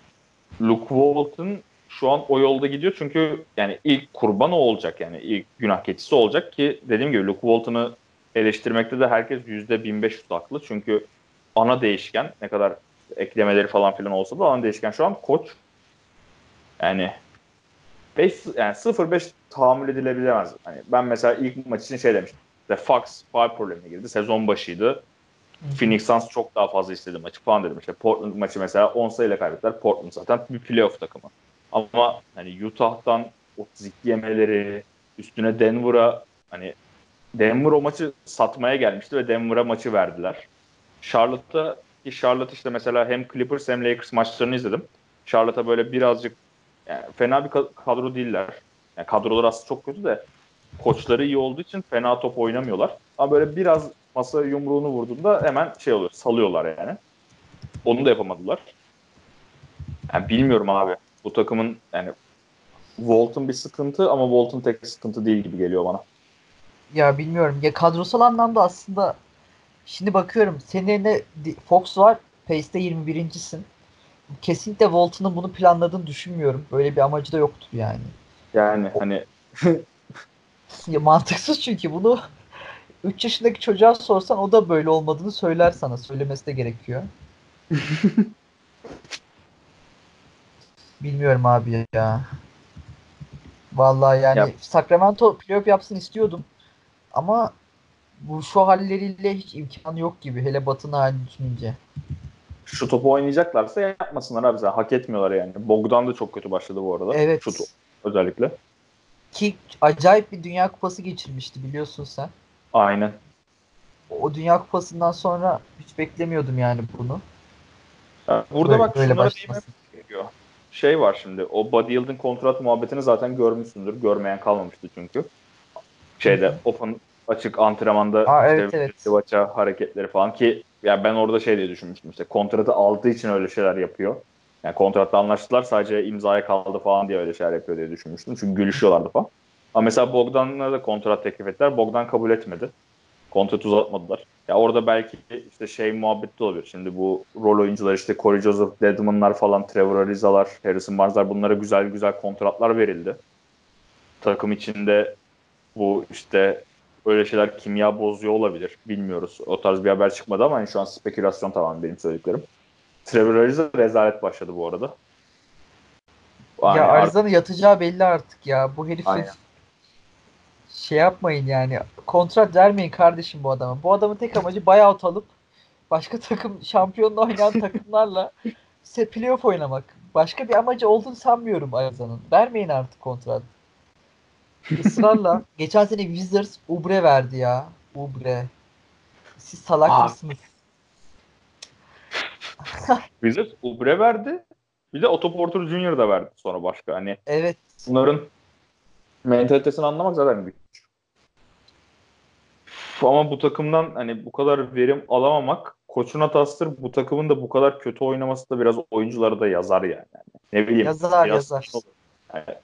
Luke Walton şu an o yolda gidiyor çünkü yani ilk kurban olacak yani ilk günah keçisi olacak ki dediğim gibi Luke Walton'ı eleştirmekte de herkes %1500 haklı çünkü ana değişken ne kadar eklemeleri falan filan olsa da ana değişken şu an koç. Yani 5 yani 0-5 tahammül edilebilemez. Hani ben mesela ilk maç için şey demiştim. The Fox faal problemine girdi. Sezon başıydı. Phoenix Suns çok daha fazla istedi maçı falan dedim. İşte Portland maçı mesela 10 sayıyla kaybettiler. Portland zaten bir playoff takımı. Ama hani Utah'tan 32 yemeleri üstüne Denver'a hani Denver o maçı satmaya gelmişti ve Denver'a maçı verdiler. Charlotte'da ki Charlotte işte mesela hem Clippers hem Lakers maçlarını izledim. Charlotte'a böyle birazcık yani fena bir kadro değiller. Yani kadrolar aslında çok kötü de koçları iyi olduğu için fena top oynamıyorlar. Ama böyle biraz masa yumruğunu vurduğunda hemen şey oluyor. Salıyorlar yani. Onu da yapamadılar. Yani bilmiyorum abi. Bu takımın yani Walton bir sıkıntı ama Walton tek sıkıntı değil gibi geliyor bana. Ya bilmiyorum. Ya kadrosal anlamda aslında şimdi bakıyorum senin elinde Fox var. Pace'de 21.sin. Kesinlikle Walton'un bunu planladığını düşünmüyorum. Böyle bir amacı da yoktur yani. Yani hani <laughs> ya mantıksız çünkü bunu <laughs> 3 yaşındaki çocuğa sorsan o da böyle olmadığını söyler sana. Söylemesi de gerekiyor. <laughs> Bilmiyorum abi ya. Vallahi yani Yap. Sacramento playoff yapsın istiyordum. Ama bu şu halleriyle hiç imkanı yok gibi. Hele Batı'nın halini düşününce. Şu topu oynayacaklarsa yapmasınlar abi. Zaten. Hak etmiyorlar yani. Bogdan da çok kötü başladı bu arada. Evet. Şutu özellikle. Ki acayip bir Dünya Kupası geçirmişti biliyorsun sen. Aynen. O Dünya Kupası'ndan sonra hiç beklemiyordum yani bunu. burada böyle, bak böyle şunlara değinmem gerekiyor. Şey var şimdi o Buddy Yield'in kontrat muhabbetini zaten görmüşsündür. Görmeyen kalmamıştı çünkü. Şeyde open açık antrenmanda Aa, işte evet, evet. hareketleri falan ki ya ben orada şey diye düşünmüştüm işte kontratı aldığı için öyle şeyler yapıyor. Yani kontratla anlaştılar sadece imzaya kaldı falan diye öyle şeyler yapıyor diye düşünmüştüm. Çünkü gülüşüyorlardı falan. Ama mesela Bogdan'a da kontrat teklif ettiler. Bogdan kabul etmedi. Kontrat uzatmadılar. Ya orada belki işte şey muhabbeti olabilir. Şimdi bu rol oyuncular işte Corey Joseph, Deadman'lar falan, Trevor Ariza'lar, Harrison Barnes'lar bunlara güzel güzel kontratlar verildi. Takım içinde bu işte öyle şeyler kimya bozuyor olabilir. Bilmiyoruz. O tarz bir haber çıkmadı ama yani şu an spekülasyon tamam benim söylediklerim. Trevor Ariza rezalet başladı bu arada. Yani ya Ariza'nın yatacağı belli artık ya. Bu herifin Aynen. şey yapmayın yani. Kontrat vermeyin kardeşim bu adama. Bu adamın tek amacı buyout alıp başka takım şampiyonla oynayan <laughs> takımlarla set playoff oynamak. Başka bir amacı olduğunu sanmıyorum Ariza'nın. Vermeyin artık kontrat. Israrla. Geçen sene Wizards Ubre verdi ya. Ubre. Siz salak Aa. mısınız? <laughs> Wizards Ubre verdi. Bir de Otto Porter Jr. da verdi sonra başka. Hani evet. bunların mentalitesini anlamak zaten güç. Ama bu takımdan hani bu kadar verim alamamak koçun hatasıdır. Bu takımın da bu kadar kötü oynaması da biraz oyuncuları da yazar yani. Ne bileyim. Yazar yazar. Yani,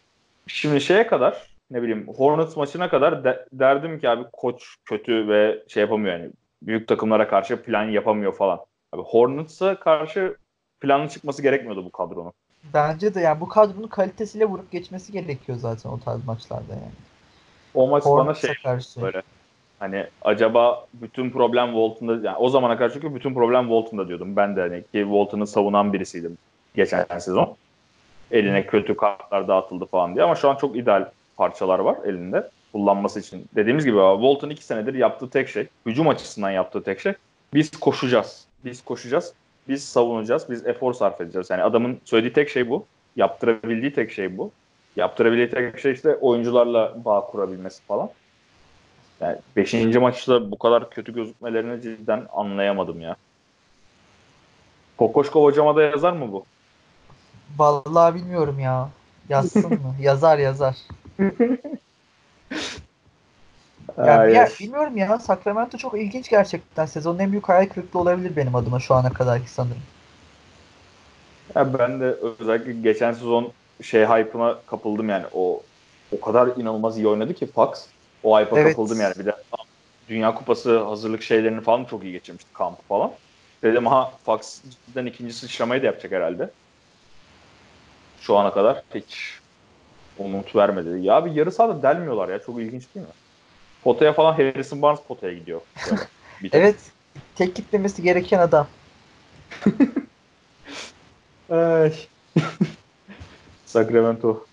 şimdi şeye kadar ne bileyim Hornets maçına kadar de, derdim ki abi koç kötü ve şey yapamıyor yani büyük takımlara karşı plan yapamıyor falan. Abi Hornets'a karşı planlı çıkması gerekmiyordu bu kadronun. Bence de yani bu kadronun kalitesiyle vurup geçmesi gerekiyor zaten o tarz maçlarda yani. O maç Hornets'a bana şey karşı. böyle hani acaba bütün problem Walton'da yani o zamana karşı çünkü bütün problem Walton'da diyordum. Ben de hani ki Walton'ı savunan birisiydim geçen sezon. Eline kötü kartlar dağıtıldı falan diye ama şu an çok ideal parçalar var elinde kullanması için. Dediğimiz gibi Walton iki senedir yaptığı tek şey, hücum açısından yaptığı tek şey biz koşacağız. Biz koşacağız. Biz savunacağız. Biz efor sarf edeceğiz. Yani adamın söylediği tek şey bu. Yaptırabildiği tek şey bu. Yaptırabildiği tek şey işte oyuncularla bağ kurabilmesi falan. Yani beşinci maçta bu kadar kötü gözükmelerini cidden anlayamadım ya. Kokoşkov hocama da yazar mı bu? Vallahi bilmiyorum ya. Yazsın mı? yazar yazar. Ya yer- bilmiyorum ya Sacramento çok ilginç gerçekten. Sezonun en büyük hayal kırıklığı olabilir benim adıma şu ana kadarki sanırım. Ya ben de özellikle geçen sezon şey hype'ına kapıldım yani. O o kadar inanılmaz iyi oynadı ki Fox. O hype'a Evet. kapıldım yani. Bir de Dünya Kupası hazırlık şeylerini falan çok iyi geçirmişti kampı falan. Dedim ha Fox cidden ikinci sıçramayı da yapacak herhalde. Şu ana kadar hiç umut vermedi. Ya bir yarı sahada delmiyorlar ya. Çok ilginç değil mi? Potaya falan Harrison Barnes potaya gidiyor. <laughs> Evet. Tek gitmemesi gereken adam. <laughs> Ay. <laughs> Sacramento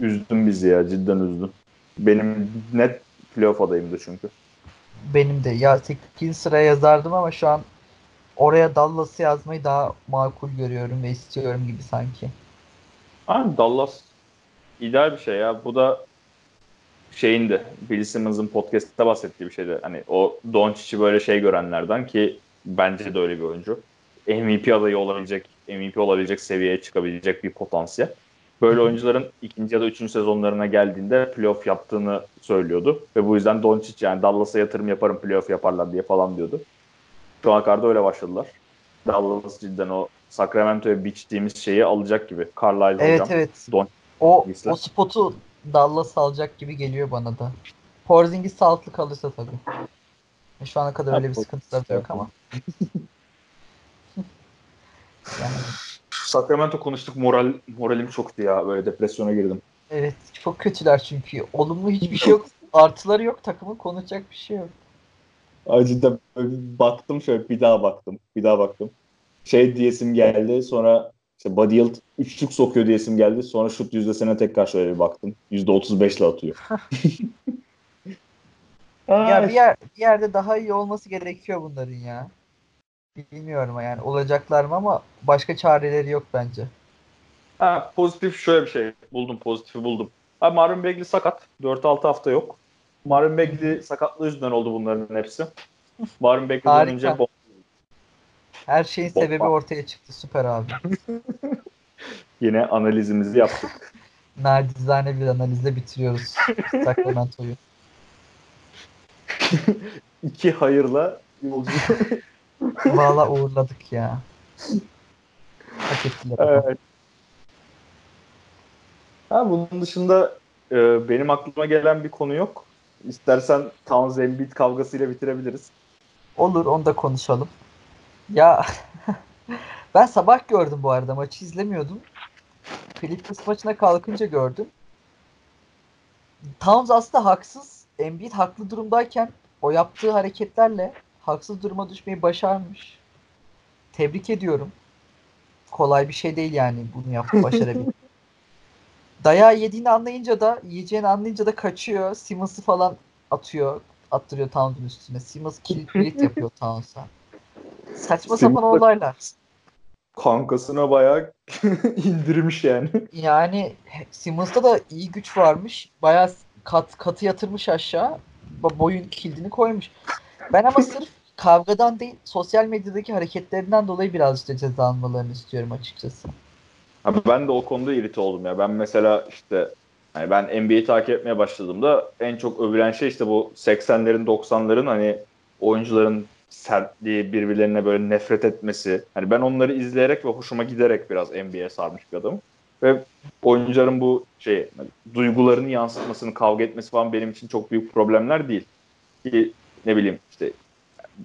üzdün bizi ya cidden üzdün. Benim net playoff adayımdı çünkü. Benim de. Ya 8. sıraya yazardım ama şu an oraya Dallas'ı yazmayı daha makul görüyorum ve istiyorum gibi sanki. Abi Dallas ideal bir şey ya. Bu da şeyin de Bill Simmons'ın podcast'ta bahsettiği bir şeydi. Hani o Doncic'i böyle şey görenlerden ki bence de öyle bir oyuncu. MVP adayı olabilecek, MVP olabilecek seviyeye çıkabilecek bir potansiyel. Böyle oyuncuların ikinci ya da üçüncü sezonlarına geldiğinde playoff yaptığını söylüyordu. Ve bu yüzden Doncic yani Dallas'a yatırım yaparım playoff yaparlar diye falan diyordu. Şu ana kadar da öyle başladılar. Dallas cidden o Sacramento'ya biçtiğimiz şeyi alacak gibi. Carlisle Evet hocam. evet. Don O, o spotu Dallas alacak gibi geliyor bana da. Porzingis sağlıklı kalırsa tabii. E, Şu ana kadar Ha, öyle bir sıkıntıları da yok ama. <laughs> yani, Sacramento konuştuk moral moralim çoktu ya böyle depresyona girdim. evet çok kötüler çünkü. Olumlu hiçbir şey yok. <laughs> Artıları yok takımın konuşacak bir şey yok. Bir baktım şöyle bir daha baktım. Bir daha baktım. Şey diyesim geldi sonra işte Buddy Hield üçlük sokuyor diyesim geldi. Sonra şut yüzdesine tekrar şöyle bir baktım. Yüzde otuz beşle atıyor. <laughs> Ya bir, yer, bir yerde daha iyi olması gerekiyor bunların ya. Bilmiyorum yani olacaklar mı ama başka çareleri yok bence. Ha, pozitif şöyle bir şey buldum pozitifi buldum. Ha, Marvin Bagley sakat. 4-6 hafta yok. Marvin Bagley sakatlığı yüzünden oldu bunların hepsi. Marvin Bagley'den Harika. Her şeyin Hoppa. sebebi ortaya çıktı. Süper abi. <laughs> yine analizimizi yaptık. <laughs> Nacizane bir analizle bitiriyoruz Sacramento'yu. <laughs> İki hayırla yolcu. Valla uğurladık ya. Hak ettiler. Evet. Ha, bunun dışında e, benim aklıma gelen bir konu yok. İstersen Towns Embiid kavgasıyla bitirebiliriz. Olur onu da konuşalım. Ya <laughs> ben sabah gördüm bu arada maçı izlemiyordum. Clippers maçına kalkınca gördüm. Towns aslında haksız. Embiid haklı durumdayken o yaptığı hareketlerle haksız duruma düşmeyi başarmış. Tebrik ediyorum. Kolay bir şey değil yani bunu yapıp <laughs> başarabilmek. Dayağı yediğini anlayınca da yiyeceğini anlayınca da kaçıyor. Simmons'ı falan atıyor. Attırıyor Towns'un üstüne. Simmons kilit yapıyor <laughs> Towns'a. Saçma sapan Simmons'la- olaylar. Kankasına bayağı <laughs> indirmiş yani. Yani Simmons'ta da iyi güç varmış. Bayağı kat, katı yatırmış aşağı. Bo- Boyun kilidini koymuş. Ben ama <laughs> sırf kavgadan değil sosyal medyadaki hareketlerinden dolayı birazcık da ceza almalarını istiyorum açıkçası. Abi ben de o konuda irite oldum ya. Ben mesela işte hani ben NBA'yi takip etmeye başladığımda en çok övülen şey işte bu 80'lerin 90'ların hani oyuncuların sertliği birbirlerine böyle nefret etmesi. Hani ben onları izleyerek ve hoşuma giderek biraz NBA'ye sarmış bir adamım. Ve oyuncuların bu şey hani duygularını yansıtmasını, kavga etmesi falan benim için çok büyük problemler değil. Ki ne bileyim işte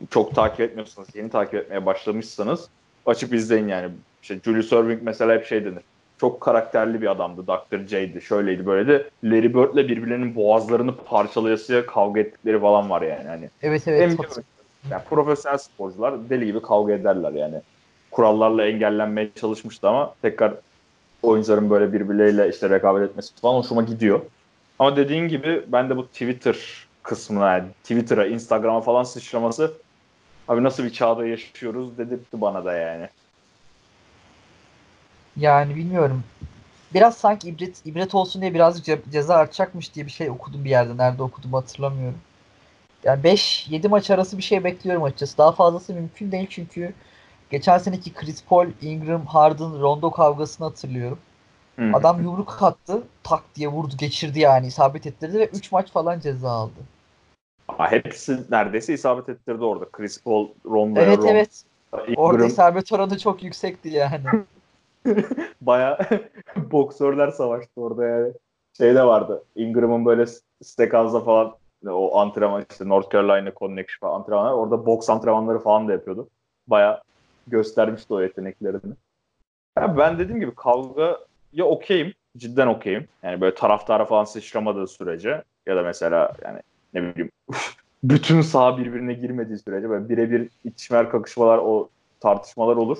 çok takip etmiyorsanız, yeni takip etmeye başlamışsanız açıp izleyin yani. İşte Julius Erving mesela hep şey denir. Çok karakterli bir adamdı. Dr. J'di. Şöyleydi böyle de Larry Bird'le birbirlerinin boğazlarını parçalayasıya kavga ettikleri falan var yani. Hani Evet evet. Yani profesyonel sporcular deli gibi kavga ederler yani. Kurallarla engellenmeye çalışmıştı ama tekrar oyuncuların böyle birbirleriyle işte rekabet etmesi falan hoşuma gidiyor. Ama dediğin gibi ben de bu Twitter kısmına yani Twitter'a, Instagram'a falan sıçraması abi nasıl bir çağda yaşıyoruz dedirtti bana da yani. Yani bilmiyorum. Biraz sanki ibret, ibret olsun diye birazcık ce- ceza artacakmış diye bir şey okudum bir yerde. Nerede okudum hatırlamıyorum. Yani 5-7 maç arası bir şey bekliyorum açıkçası. Daha fazlası mümkün değil çünkü geçen seneki Chris Paul, Ingram, Harden, Rondo kavgasını hatırlıyorum. Hı. Adam yumruk attı, tak diye vurdu, geçirdi yani, isabet ettirdi ve 3 maç falan ceza aldı. Ha, hepsi neredeyse isabet ettirdi orada. Chris Paul, Rondo, Evet Ron, evet. Orada Ingram isabet oranı çok yüksekti yani. <laughs> baya <laughs> boksörler savaştı orada yani. Şey de vardı. Ingram'ın böyle Steakhouse'da falan o antrenman işte North Carolina Connection falan antrenmanlar. Orada boks antrenmanları falan da yapıyordu. Baya göstermişti o yeteneklerini. Ya ben dediğim gibi kavga ya okeyim. Cidden okeyim. Yani böyle taraftara falan sıçramadığı sürece ya da mesela yani ne bileyim <laughs> bütün saha birbirine girmediği sürece böyle birebir itişmeler, kakışmalar, o tartışmalar olur.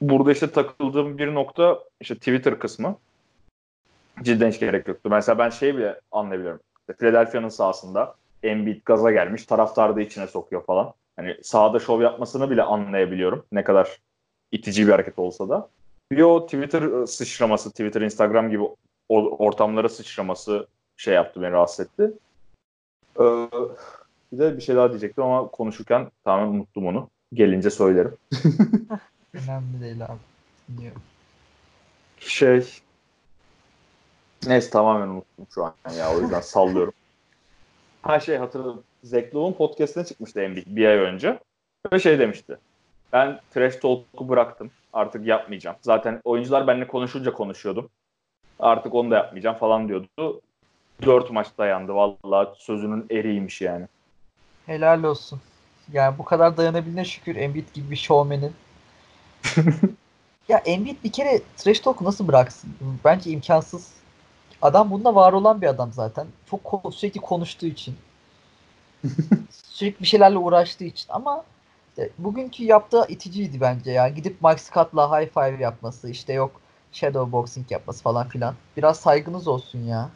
Burada işte takıldığım bir nokta işte Twitter kısmı. Cidden hiç gerek yoktu. Mesela ben şeyi bile anlayabiliyorum. Philadelphia'nın sahasında Embiid gaza gelmiş, taraftarı da içine sokuyor falan. Hani sahada şov yapmasını bile anlayabiliyorum. Ne kadar itici bir hareket olsa da. Bir o Twitter sıçraması, Twitter, Instagram gibi ortamlara sıçraması şey yaptı, beni rahatsız etti. Ee, bir de bir şey daha diyecektim ama konuşurken tamamen unuttum onu. Gelince söylerim. <laughs> Önemli değil abi. Dinliyorum. Şey Neyse tamamen unuttum şu an ya o yüzden sallıyorum. <laughs> Ha şey hatırladım. Zach Lowe'un podcastine çıkmıştı Embiid bir ay önce. Ve şey demişti. Ben trash talk'u bıraktım. Artık yapmayacağım. Zaten oyuncular benimle konuşunca konuşuyordum. Artık onu da yapmayacağım falan diyordu. Dört maç dayandı. Vallahi sözünün eriymiş yani. Helal olsun. Yani bu kadar dayanabildiğine şükür Embiid gibi bir showman'in. <laughs> ya Embiid bir kere trash talk nasıl bıraksın? Bence imkansız. Adam bunda var olan bir adam zaten. Çok sürekli konuştuğu için. <laughs> sürekli bir şeylerle uğraştığı için ama işte bugünkü yaptığı iticiydi bence ya. Gidip Mike Scott'la high five yapması, işte yok shadow boxing yapması falan filan. Biraz saygınız olsun ya.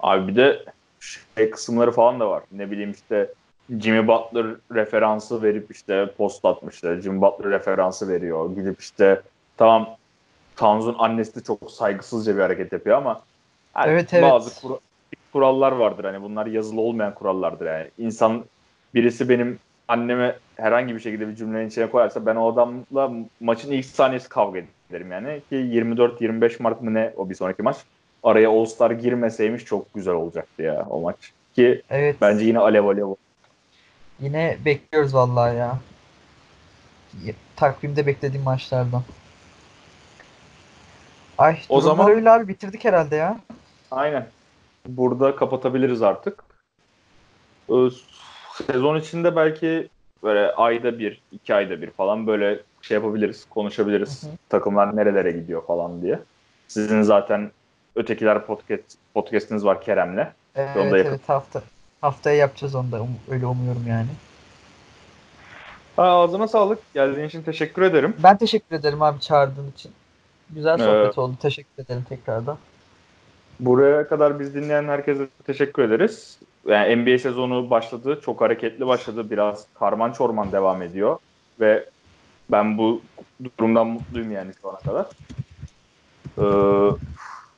Abi bir de şey kısımları falan da var. Ne bileyim işte Jimmy Butler referansı verip işte post atmışlar. Jimmy Butler referansı veriyor. Gidip işte tamam Tanzun annesi de çok saygısızca bir hareket yapıyor ama yani evet, evet. bazı kur- kurallar vardır. Hani bunlar yazılı olmayan kurallardır yani. İnsan birisi benim anneme herhangi bir şekilde bir cümlenin içine koyarsa ben o adamla maçın ilk saniyesi kavga ederim yani. Ki 24-25 Mart mı ne o bir sonraki maç. Araya All Star girmeseymiş çok güzel olacaktı ya o maç. Ki evet. bence yine alev alev Yine bekliyoruz vallahi ya. Takvimde beklediğim maçlardan. Ay o zaman öyle abi bitirdik herhalde ya. Aynen. Burada kapatabiliriz artık. Ee, sezon içinde belki böyle ayda bir, iki ayda bir falan böyle şey yapabiliriz, konuşabiliriz. Hı hı. Takımlar nerelere gidiyor falan diye. Sizin zaten ötekiler podcast podcast'iniz var Kerem'le. Evet, Onda evet hafta haftaya yapacağız onu da um, öyle umuyorum yani. Ha, ağzına sağlık. Geldiğin için teşekkür ederim. Ben teşekkür ederim abi çağırdığın için. Güzel sohbet ee, oldu. Teşekkür ederim tekrardan. Buraya kadar biz dinleyen herkese teşekkür ederiz. Yani NBA sezonu başladı. Çok hareketli başladı. Biraz karman çorman devam ediyor. Ve ben bu durumdan mutluyum yani şu ana kadar. Ee,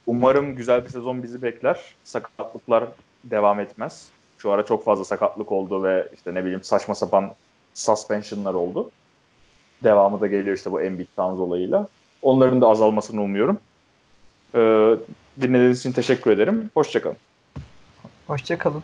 umarım güzel bir sezon bizi bekler. Sakatlıklar devam etmez. Şu ara çok fazla sakatlık oldu ve işte ne bileyim saçma sapan suspensionlar oldu. Devamı da geliyor işte bu Embiid Towns olayıyla. Onların da azalmasını umuyorum. Ee, dinlediğiniz için teşekkür ederim. Hoşçakalın. Hoşçakalın.